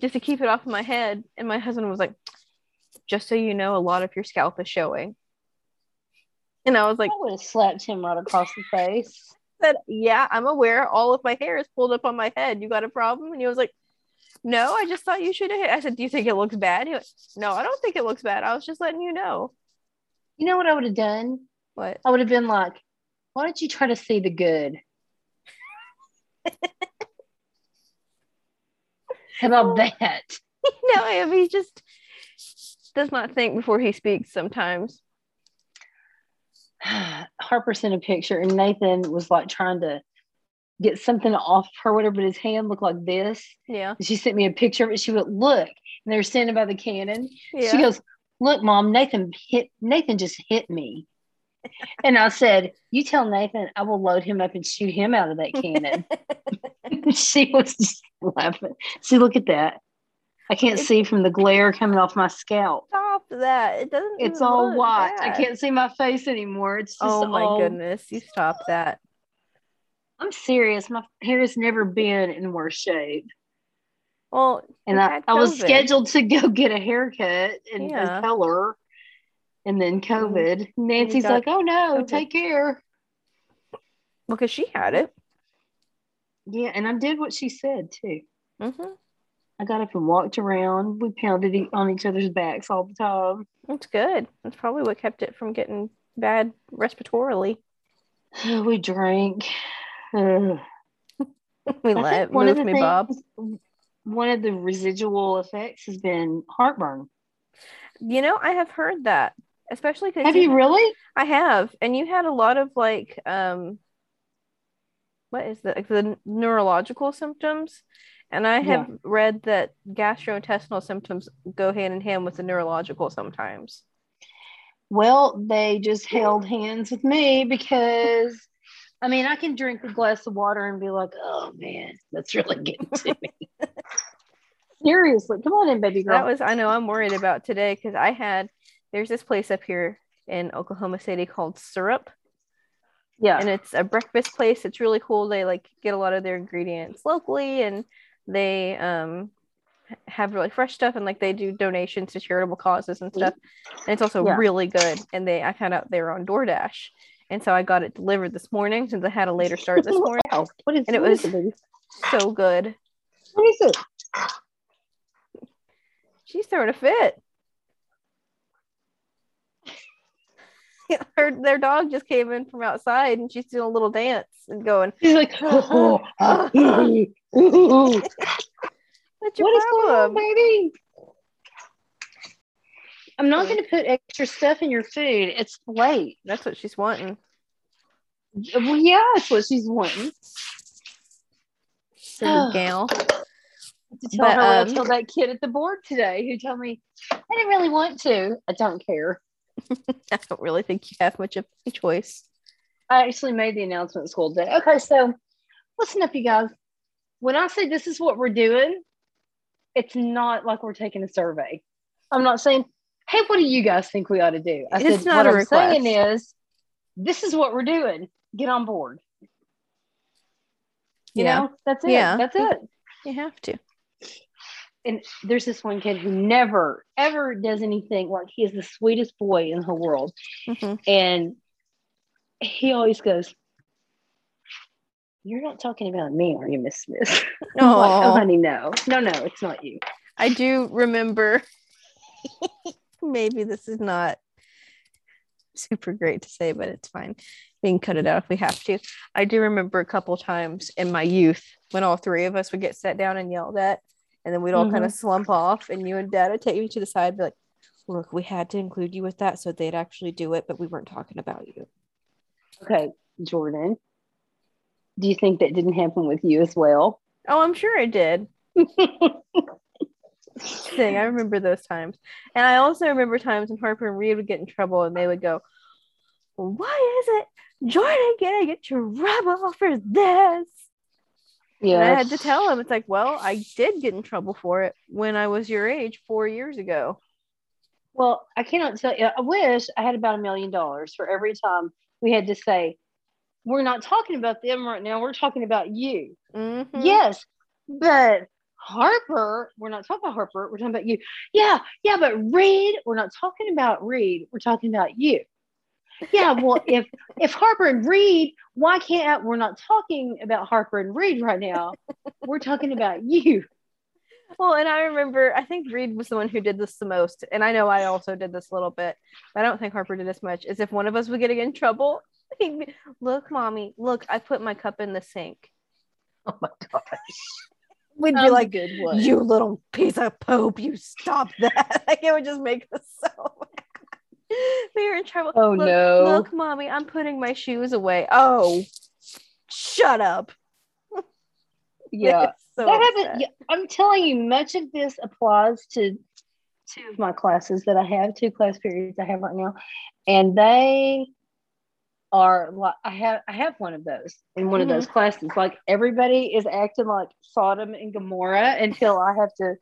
just to keep it off of my head, and my husband was like, "Just so you know, a lot of your scalp is showing." And I was like,
I would have slapped him right across the face.
said, "Yeah, I'm aware. All of my hair is pulled up on my head. You got a problem?" And he was like, "No, I just thought you should have." I said, "Do you think it looks bad?" He went, "No, I don't think it looks bad. I was just letting you know."
You know what I would have done?
What?
I would have been like, why don't you try to see the good? How about that?
no, I mean, he just does not think before he speaks sometimes.
Harper sent a picture and Nathan was like trying to get something off her, whatever, but his hand looked like this.
Yeah.
And she sent me a picture of it. She went, look. And they were standing by the cannon.
Yeah.
She goes, Look, mom, Nathan hit Nathan just hit me. And I said, You tell Nathan I will load him up and shoot him out of that cannon. she was just laughing. See, look at that. I can't see from the glare coming off my scalp.
Stop that. It doesn't.
It's all white. I can't see my face anymore. It's just
Oh my
all-
goodness! You stop that.
I'm serious. My hair has never been in worse shape.
Well,
And I, I was scheduled to go get a haircut and
Yeah.
a color. And then COVID. Nancy's
got
like, oh no,
COVID.
take care.
because she had it.
Yeah, and I did what she said too.
hmm
I got up and walked around. We pounded e- on each other's backs all the time.
That's good. That's probably what kept it from getting bad respiratorily.
We drank. Ugh.
We
I
let
think one of
move
the
me, Bob.
One of the residual effects has been heartburn.
You know, I have heard that, especially because
Have you really?
I have, and you had a lot of like, um, what is the the neurological symptoms, and I have read that gastrointestinal symptoms go hand in hand with the neurological sometimes.
Well, they just held hands with me because I mean, I can drink a glass of water and be like, oh man, that's really getting to me. Seriously, come on in, baby girl.
That was I know I'm worried about today because I had there's this place up here in Oklahoma City called Syrup,
yeah.
and it's a breakfast place. It's really cool. They like get a lot of their ingredients locally, and they um have really fresh stuff, and like they do donations to charitable causes and stuff. And it's also
Yeah.
really good. And they I found out they were on DoorDash, and so I got it delivered this morning since I had a later start this morning.
Wow, what is
And it was-
baby?
So good.
What is it?
She's throwing a fit. Her their dog just came in from outside and she's doing a little dance and going,
She's like, oh, ooh, ooh.
What's your
what is going on, baby? I'm not going to put extra stuff in your food. It's late.
That's what she's wanting.
Well, yeah, that's what she's wanting.
Silly gal.
To tell
But,
her I
um,
told that kid at the board today who told me I didn't really want to. I don't care.
I don't really think you have much of a choice.
I actually made the announcement school today. Okay, so listen up, you guys. When I say this is what we're doing, it's not like we're taking a survey. I'm not saying, hey, what do you guys think we ought to do? I
It's
said,
not
what I'm saying is, this is what we're doing. Get on board. You
Yeah.
know, that's it.
Yeah.
That's it.
You have to.
And there's this one kid who never, ever does anything like he is the sweetest boy in the whole world.
Mhm.
And he always goes, You're not talking about me, are you, Miss Smith? I'm like, oh, honey, no. No, no, it's not you.
I do remember. maybe this is not super great to say, but it's fine. We can cut it out if we have to. I do remember a couple times in my youth when all three of us would get sat down and yelled at, and then we'd all kind of mm-hmm. slump off, and you and dad would take me to the side, and be like, Look, we had to include you with that so they'd actually do it, but we weren't talking about you.
Okay, Jordan. Do you think that didn't happen with you as well?
Oh, I'm sure it did. thing. I remember those times. And I also remember times when Harper and Reed would get in trouble and they would go, Why is it Jordan gonna get your rub off for this?
Yeah.
And I had to tell him, it's like, well, I did get in trouble for it when I was your age four years ago.
Well, I cannot tell you. I wish I had about a million dollars for every time we had to say, we're not talking about them right now. We're talking about you.
Mhm.
Yes, but Harper, we're not talking about Harper. We're talking about you. Yeah, yeah, but Reed, we're not talking about Reed. We're talking about you. Yeah, well, if if Harper and Reed, why can't I, we're not talking about Harper and Reed right now? We're talking about you.
Well, and I remember, I think Reed was the one who did this the most. And I know I also did this a little bit, but I don't think Harper did as much. Is if one of us would get in trouble, he'd be, look, mommy, look, I put my cup in the sink.
Oh my gosh.
We'd be
I'm
like,
good
you little piece of poop, you stop that. like it would just make us so we were in trouble.
Oh,
look,
no.
Look, mommy, I'm putting my shoes away. Oh, shut up.
yeah.
So
that happened. Yeah, I'm telling you, much of this applause to two of my classes that I have, two class periods I have right now, and they are like I have I have one of those in one
Mhm.
of those classes. Like everybody is acting like Sodom and Gomorrah until I have to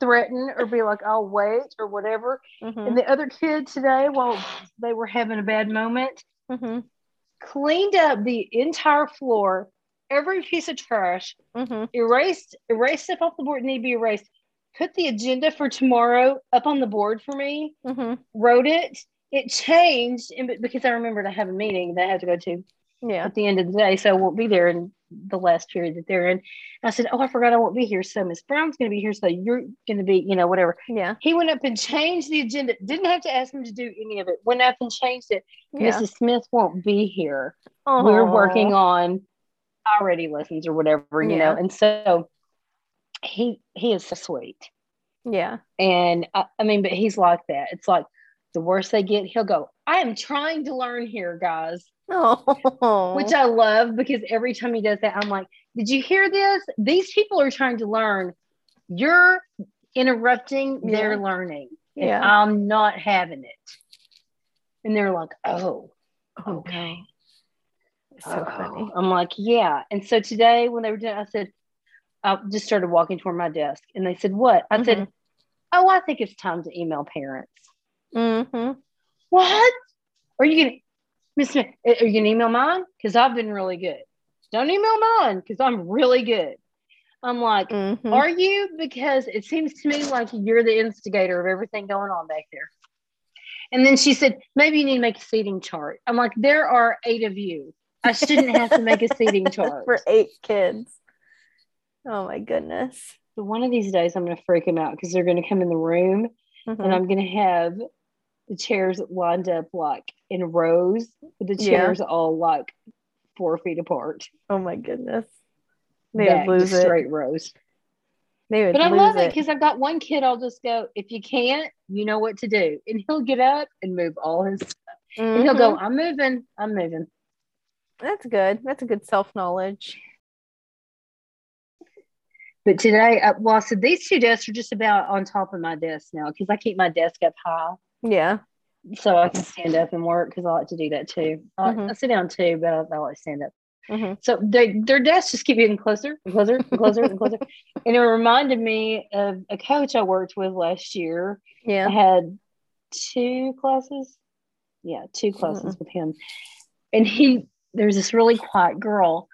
threaten or be like, I'll wait or whatever.
Mhm.
And the other kid today, while they were having a bad moment,
Mhm.
cleaned up the entire floor, every piece of trash,
Mhm.
erased erased stuff off the board that need to be erased, put the agenda for tomorrow up on the board for me,
Mhm.
wrote it. It changed and because I remembered I have a meeting that I have to go to
Yeah.
at the end of the day, so I won't be there in the last period that they're in. I said, "Oh, I forgot I won't be here. So Miss Brown's going to be here. So you're going to be, you know, whatever."
Yeah.
He went up and changed the agenda. Didn't have to ask him to do any of it. Went up and changed it.
Yeah.
Mrs. Smith won't be here. We're working on already lessons or whatever, you know. And so he he is so sweet.
Yeah.
And I, I mean, but he's like that. It's like the worse they get, he'll go, I am trying to learn here, guys.
Oh.
Which I love because every time he does that, I'm like, Did you hear this? These people are trying to learn. You're interrupting their
Yeah.
learning. And
Yeah.
I'm not having it. And they're like, Oh, okay.
It's so funny.
Oh. I'm like, yeah. And so today when they were done, I said, I just started walking toward my desk and they said, What? I said,
Mhm.
Oh, I think it's time to email parents.
Mm-hmm.
What? Are you gonna Miss are you gonna email mine? Because I've been really good. Don't email mine because I'm really good. I'm like,
Mm-hmm.
are you? Because it seems to me like you're the instigator of everything going on back there. And then she said, maybe you need to make a seating chart. I'm like, there are eight of you. I shouldn't have to make a seating chart.
for eight kids. Oh my goodness.
But one of these days, I'm going to freak them out because they're going to come in the room
Mhm.
and I'm going to have the chairs lined up like in rows, with the
Yeah.
chairs all like four feet apart.
Oh my goodness. They
Back,
would lose it.
straight rows.
They would
But I love it
it.
because I've got one kid. I'll just go, if you can't, you know what to do, and he'll get up and move all his stuff. And he'll go,
Mhm.
I'm moving, I'm moving.
That's good. That's a good self knowledge.
But today, uh, well, so these two desks are just about on top of my desk now because I keep my desk up high
Yeah.
so I can stand up and work because I like to do that too. I,
Mhm.
I sit down too, but I, I like to stand up.
hmm
So they, their desks just keep getting closer and closer and closer and closer. And it reminded me of a coach I worked with last year.
Yeah.
I had two classes. Yeah, two classes with him. And he, there's this really quiet girl,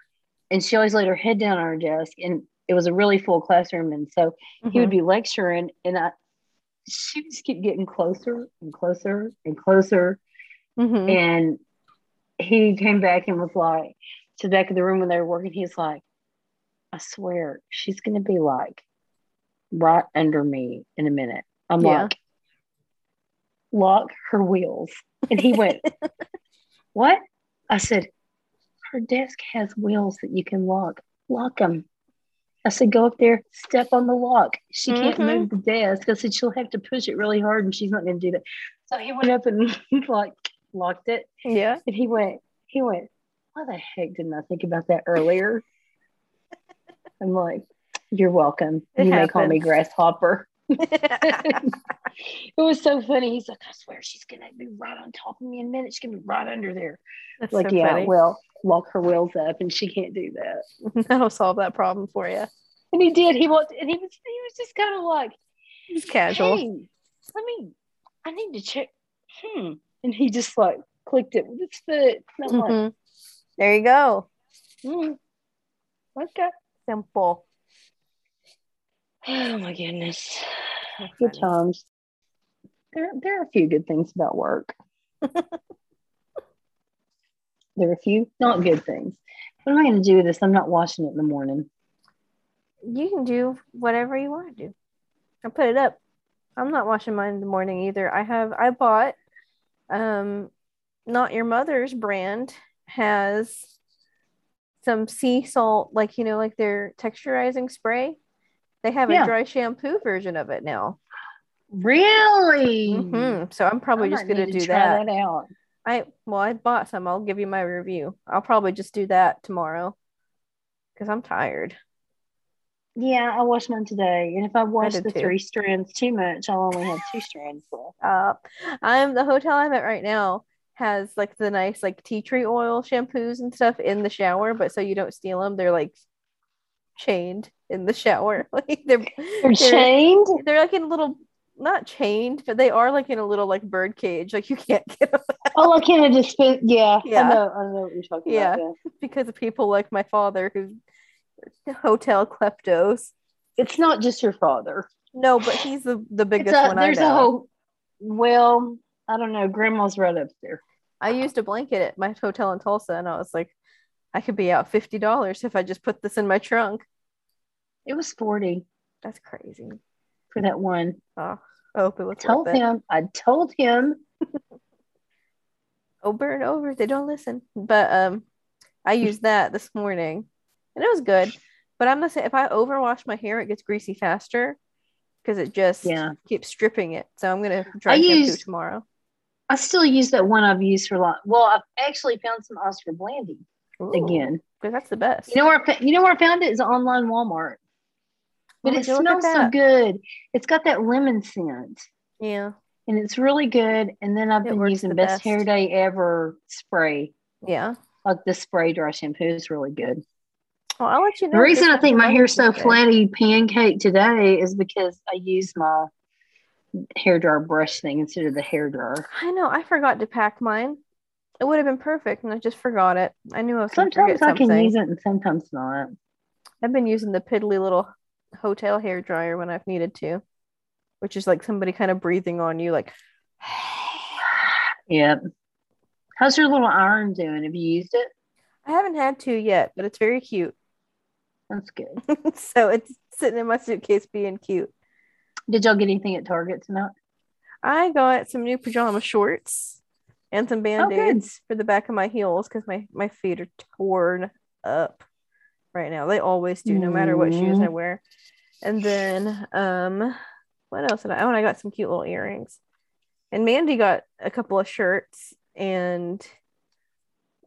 and she always laid her head down on her desk. And it was a really full classroom. And so he would
Mhm.
be lecturing, and I, she just keep getting closer and closer and closer.
Mhm.
And he came back and was like, to the back of the room when they were working, he's like, I swear, she's going to be like right under me in a minute. I'm
Yeah.
like, lock her wheels. And he went, What? I said, Her desk has wheels that you can lock. Lock them. I said, Go up there, step on the lock. She can't
Mhm.
move the desk. I said, She'll have to push it really hard and she's not going to do that. So he went up and like locked it.
Yeah.
And he went, he went, why the heck didn't I think about that earlier? I'm like, you're welcome.
It
you may call me grasshopper. it was so funny. He's like, I swear she's gonna be right on top of me in a minute. She's gonna be right under there.
That's
like,
so
yeah,
funny.
well, lock her wheels up and she can't do that.
That'll solve that problem for you.
And he did. He walked and he was he was just kind of like,
It's casual.
Hey, let me I need to check. Hmm. And he just like clicked it with his foot. And I'm like.
There you go.
hmm. Okay.
Simple.
Oh my goodness. Good times. There, there are a few good things about work. there are a few not good things. What am I going to do with this? I'm not washing it in the morning.
You can do whatever you want to do. I put it up. I'm not washing mine in the morning either. I have I bought um not your mother's brand has some sea salt like you know like their texturizing spray. They have
Yeah.
a dry shampoo version of it now.
Really?
Mhm. So I'm probably
I
just gonna
to
do
try
that.
that out.
I well I bought some. I'll give you my review. I'll probably just do that tomorrow because I'm tired.
Yeah, I washed mine today. And if I wash the
too.
three strands too much, I'll only have two strands left.
Uh, I'm the hotel I'm at right now has like the nice like tea tree oil shampoos and stuff in the shower, but so you don't steal them, they're like chained in the shower. Like they're
They're
they're,
chained.
they're like in a little not chained, but they are like in a little like bird cage. Like you can't get them
Oh, like in a dispense. Yeah,
Yeah.
I know. I know what you're talking
Yeah.
about. Yeah.
because of people like my father who hotel kleptos.
It's not just your father.
No, but he's the the biggest
a,
one I
there's
know.
a whole. Well, I don't know. Grandma's right up there.
I used a blanket at my hotel in Tulsa, and I was like, I could be out fifty dollars if I just put this in my trunk.
It was forty
That's crazy.
For that one.
Oh, I hope it was
Told
worth it.
him. I told him.
over and over. They don't listen. But um, I used that this morning, and it was good. But I'm gonna say if I overwash my hair, it gets greasy faster because it just
Yeah.
keeps stripping it. So I'm gonna try
I
shampoo
used-
tomorrow.
I still use that one I've used for a lot. Well, I've actually found some Oscar Blandi again.
because that's the best.
You know where I, you know where I found it is online Walmart. But
Oh,
it
would you look at
smells so good. It's got that lemon scent.
Yeah,
and it's really good. And then I've
It
been using
the
Best
best.
Hair Day Ever spray.
yeah.
Like the spray dry shampoo is really good.
Well, I'll let you know.
The reason I think my hair's so flatty pancake today is because I used my hair dryer brush thing instead of the hair dryer.
I know. I forgot to pack mine. It would have been perfect, and I just forgot it. I knew I was going to forget
Sometimes I can use it and sometimes not.
I've been using the piddly little hotel hair dryer when I've needed to, which is like somebody kind of breathing on you, like.
Yep. How's your little iron doing? Have you used it?
I haven't had to yet, but it's very cute.
That's good.
so it's sitting in my suitcase being cute.
Did y'all get anything at Target tonight?
I got some new pajama shorts and some
Oh,
band-aids for the back of my heels because my, my feet are torn up right now. They always do, no matter what shoes I
Mhm.
wear. And then um what else did I oh and I got some cute little earrings. And Mandy got a couple of shirts and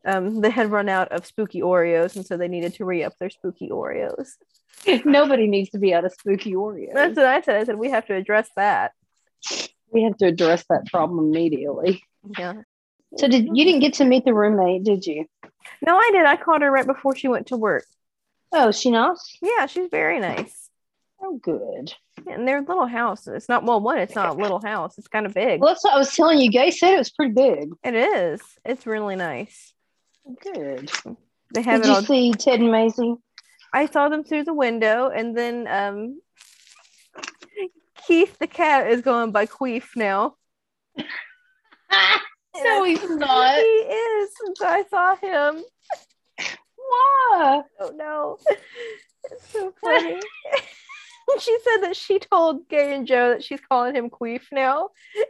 um they had run out of spooky Oreos and so they needed to re-up their spooky Oreos.
Nobody needs to be out of spooky Oreos.
That's what I said. I said we have to address that.
we have to address that problem immediately.
Yeah.
So did you didn't get to meet the roommate, did you?
No, I did. I called her right before she went to work.
Oh, she not?
Yeah, she's very nice.
Oh, good.
And their little house. It's not well, one. It's not a little house. It's kind of big.
Well, that's what I was telling you. Gay said it was pretty big.
It is. It's really nice.
Good.
They have
Did you
all.
see Ted and Maisie?
I saw them through the window, and then um, Keith the cat is going by Queef now.
no, he's not.
He is. So I saw him. Oh no, it's so funny. she said that she told Gay and Joe that she's calling him Queef now,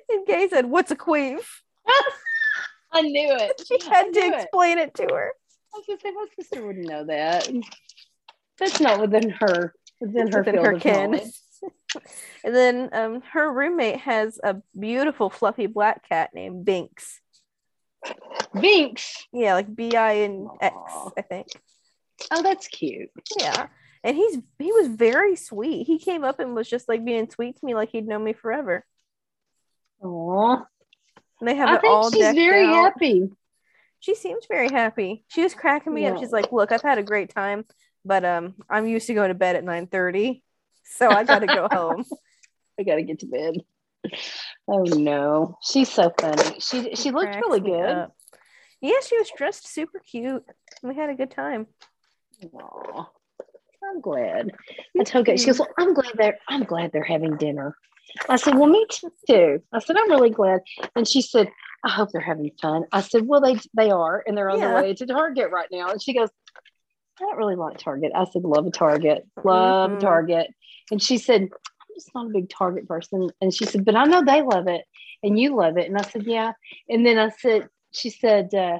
and Gay said, "What's a Queef?"
I knew it.
She had to explain it to her.
I was gonna say my sister wouldn't know that. That's not within her within her
within
field
her
of
kin. and then um, her roommate has a beautiful fluffy black cat named Binx.
Binx.
Yeah, like B I N X. I think.
Oh, that's cute.
Yeah. And he's he was very sweet. He came up and was just like being sweet to me like he'd known me forever.
Aw.
And they have
I
it all
think she's very
out.
happy.
She seems very happy. She was cracking me up. She's like, "Look, I've had a great time, but um I'm used to going to bed at 9:30. So I got to go home."
I gotta get to bed. Oh no, she's so funny. She she looked
cracks
really good.
up. Yeah, she was dressed super cute. We had a good time.
Aw, I'm glad. I told her, she goes, well, I'm glad they're I'm glad they're having dinner. I said, Well, me too. I said, I'm really glad. And she said, I hope they're having fun. I said, Well, they they are, and they're on
Yeah.
their way to Target right now. And she goes, I don't really like Target. I said, Love a Target, love
Mhm.
a Target. And she said, just not a big Target person. And she said, But I know they love it and you love it. And I said, Yeah. And then I said, She said, uh,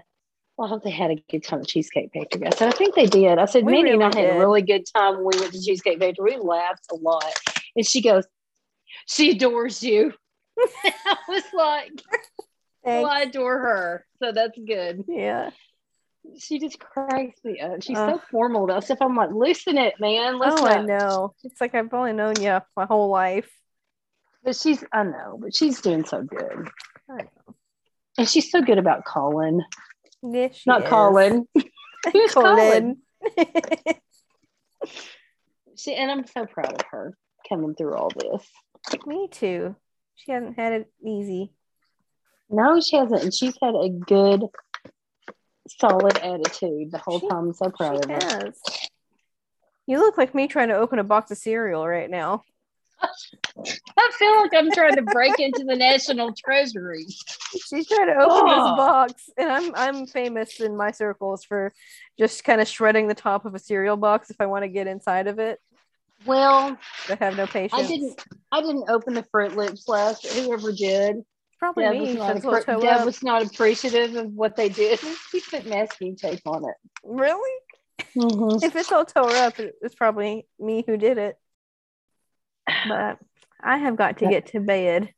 well, I hope they had a good time at Cheesecake Factory. I said, I think they did. I said,
We
Mandy and I
really
had a really good time when we went to Cheesecake Factory. We laughed a lot. And she goes, She adores you. I was like, Well, I adore her. So that's good.
Yeah.
She just cracks me up. She's
Ugh.
so formal about stuff. I'm like, loosen it, man. Listen
Oh, I know. It's like I've only known you my whole life.
But she's, I know, but she's doing so good.
I know.
And she's so good about calling.
Yeah,
Not
is.
Colin. Who's? Colin. She and I'm so proud of her coming through all this.
Me too. She hasn't had it easy.
No, she hasn't. And she's had a good, solid attitude the whole
She-
time. I'm so proud
She
of her.
You look like me trying to open a box of cereal right now.
I feel like I'm trying to break into the National Treasury.
She's trying to open
Oh.
this box, and I'm I'm famous in my circles for just kind of shredding the top of a cereal box if I want to get inside of it.
Well,
I have no patience.
I didn't. I didn't open the Froot Loops last. Whoever did,
Probably
Deb,
me.
was not, appre-
toe
Deb
up.
was not appreciative of what they did. He put masking tape on it.
Really?
Mhm.
If it's all tore up, it- it's probably me who did it. But I have got to get to bed.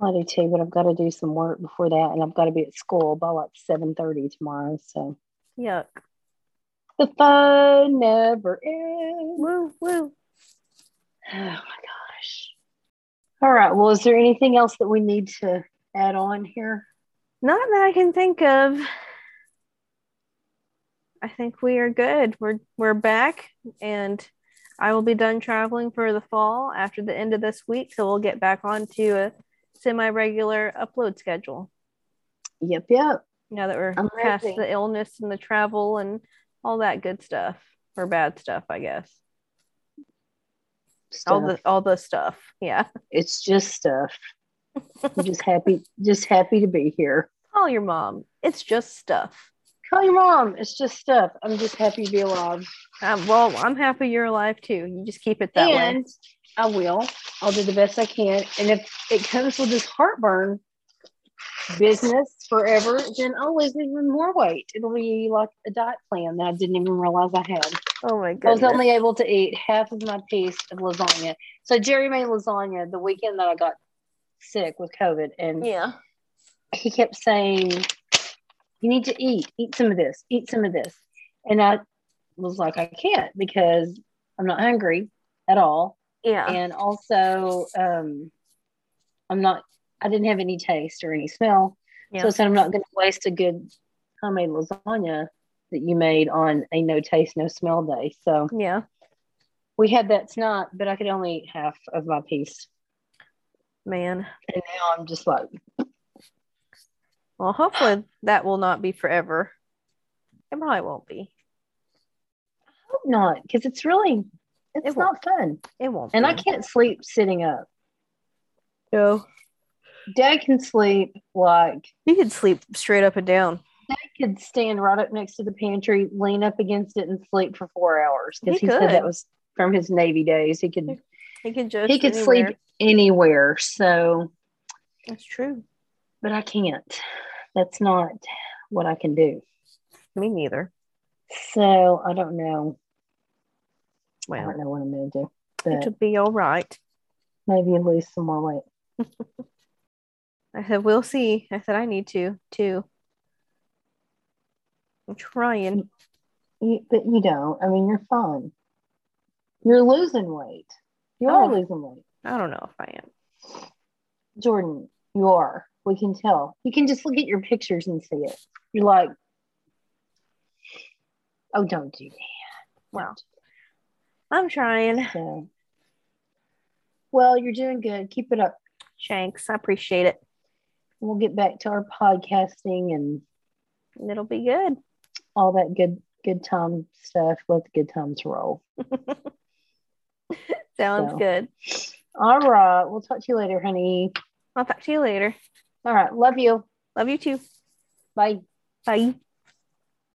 I do too, but I've got to do some work before that, and I've got to be at school by like seven thirty tomorrow. So
Yuck.
the fun never ends.
Woo woo.
Oh my gosh! All right. Well, is there anything else that we need to add on here?
Not that I can think of. I think we are good. We're we're back and I will be done traveling for the fall after the end of this week. So we'll get back onto a semi-regular upload schedule
Yep. Yep.
now that we're
I'm
past the illness and the travel and all that good stuff or bad stuff, I guess. All the all the stuff. Yeah.
it's just stuff. I'm just happy, just happy to be here.
Call your mom. It's just stuff.
Call your mom. It's just stuff. I'm just happy to be alive.
Um, well, I'm happy you're alive too. You just keep it that way.
I will. I'll do the best I can. And if it comes with this heartburn business forever, then I'll lose even more weight. It'll be like a diet plan that I didn't even realize I had.
Oh my god!
I was only able to eat half of my piece of lasagna. So Jerry made lasagna the weekend that I got sick with COVID, and
yeah.
he kept saying, "You need to eat. Eat some of this. Eat some of this." And I was like, "I can't because I'm not hungry at all,
Yeah.
and also um, I'm not. I didn't have any taste or any smell,
Yeah.
so I said I'm not going to waste a good homemade lasagna." That you made on a no taste, no smell day. So
yeah.
we had that tonight, but I could only eat half of my piece.
Man.
And now I'm just like,
Well, hopefully that will not be forever. It probably won't be.
I hope not, because it's really, it's
It
not fun.
It won't.
And
be.
I can't sleep sitting up.
No.
Dad can sleep like
he can sleep straight up and down.
Dad could stand right up next to the pantry, lean up against it, and sleep for four hours because
He
he, said that was from his Navy days. He could
He could just.
he could
anywhere.
sleep anywhere. So,
That's true.
but I can't. That's not what I can do.
Me neither.
So I don't know. I don't know what I'm gonna do.
It'll be all right.
maybe lose some more weight.
I said, we'll see. I said, I need to too. I'm trying.
You, but you don't. I mean, you're fine. You're losing weight. You are
Oh.
losing weight.
I don't know if I am.
Jordan, you are. We can tell. You can just look at your pictures and see it. You're like, oh, don't do that.
Well, I'm trying.
So, well, you're doing good. Keep it up.
Shanks, I appreciate it.
We'll get back to our podcasting and
And it'll be good.
All that good good time stuff. Let the good times roll.
Sounds
So.
good.
All right. We'll talk to you later, honey.
I'll talk to you later.
All right. Love you.
Love you too.
Bye.
Bye.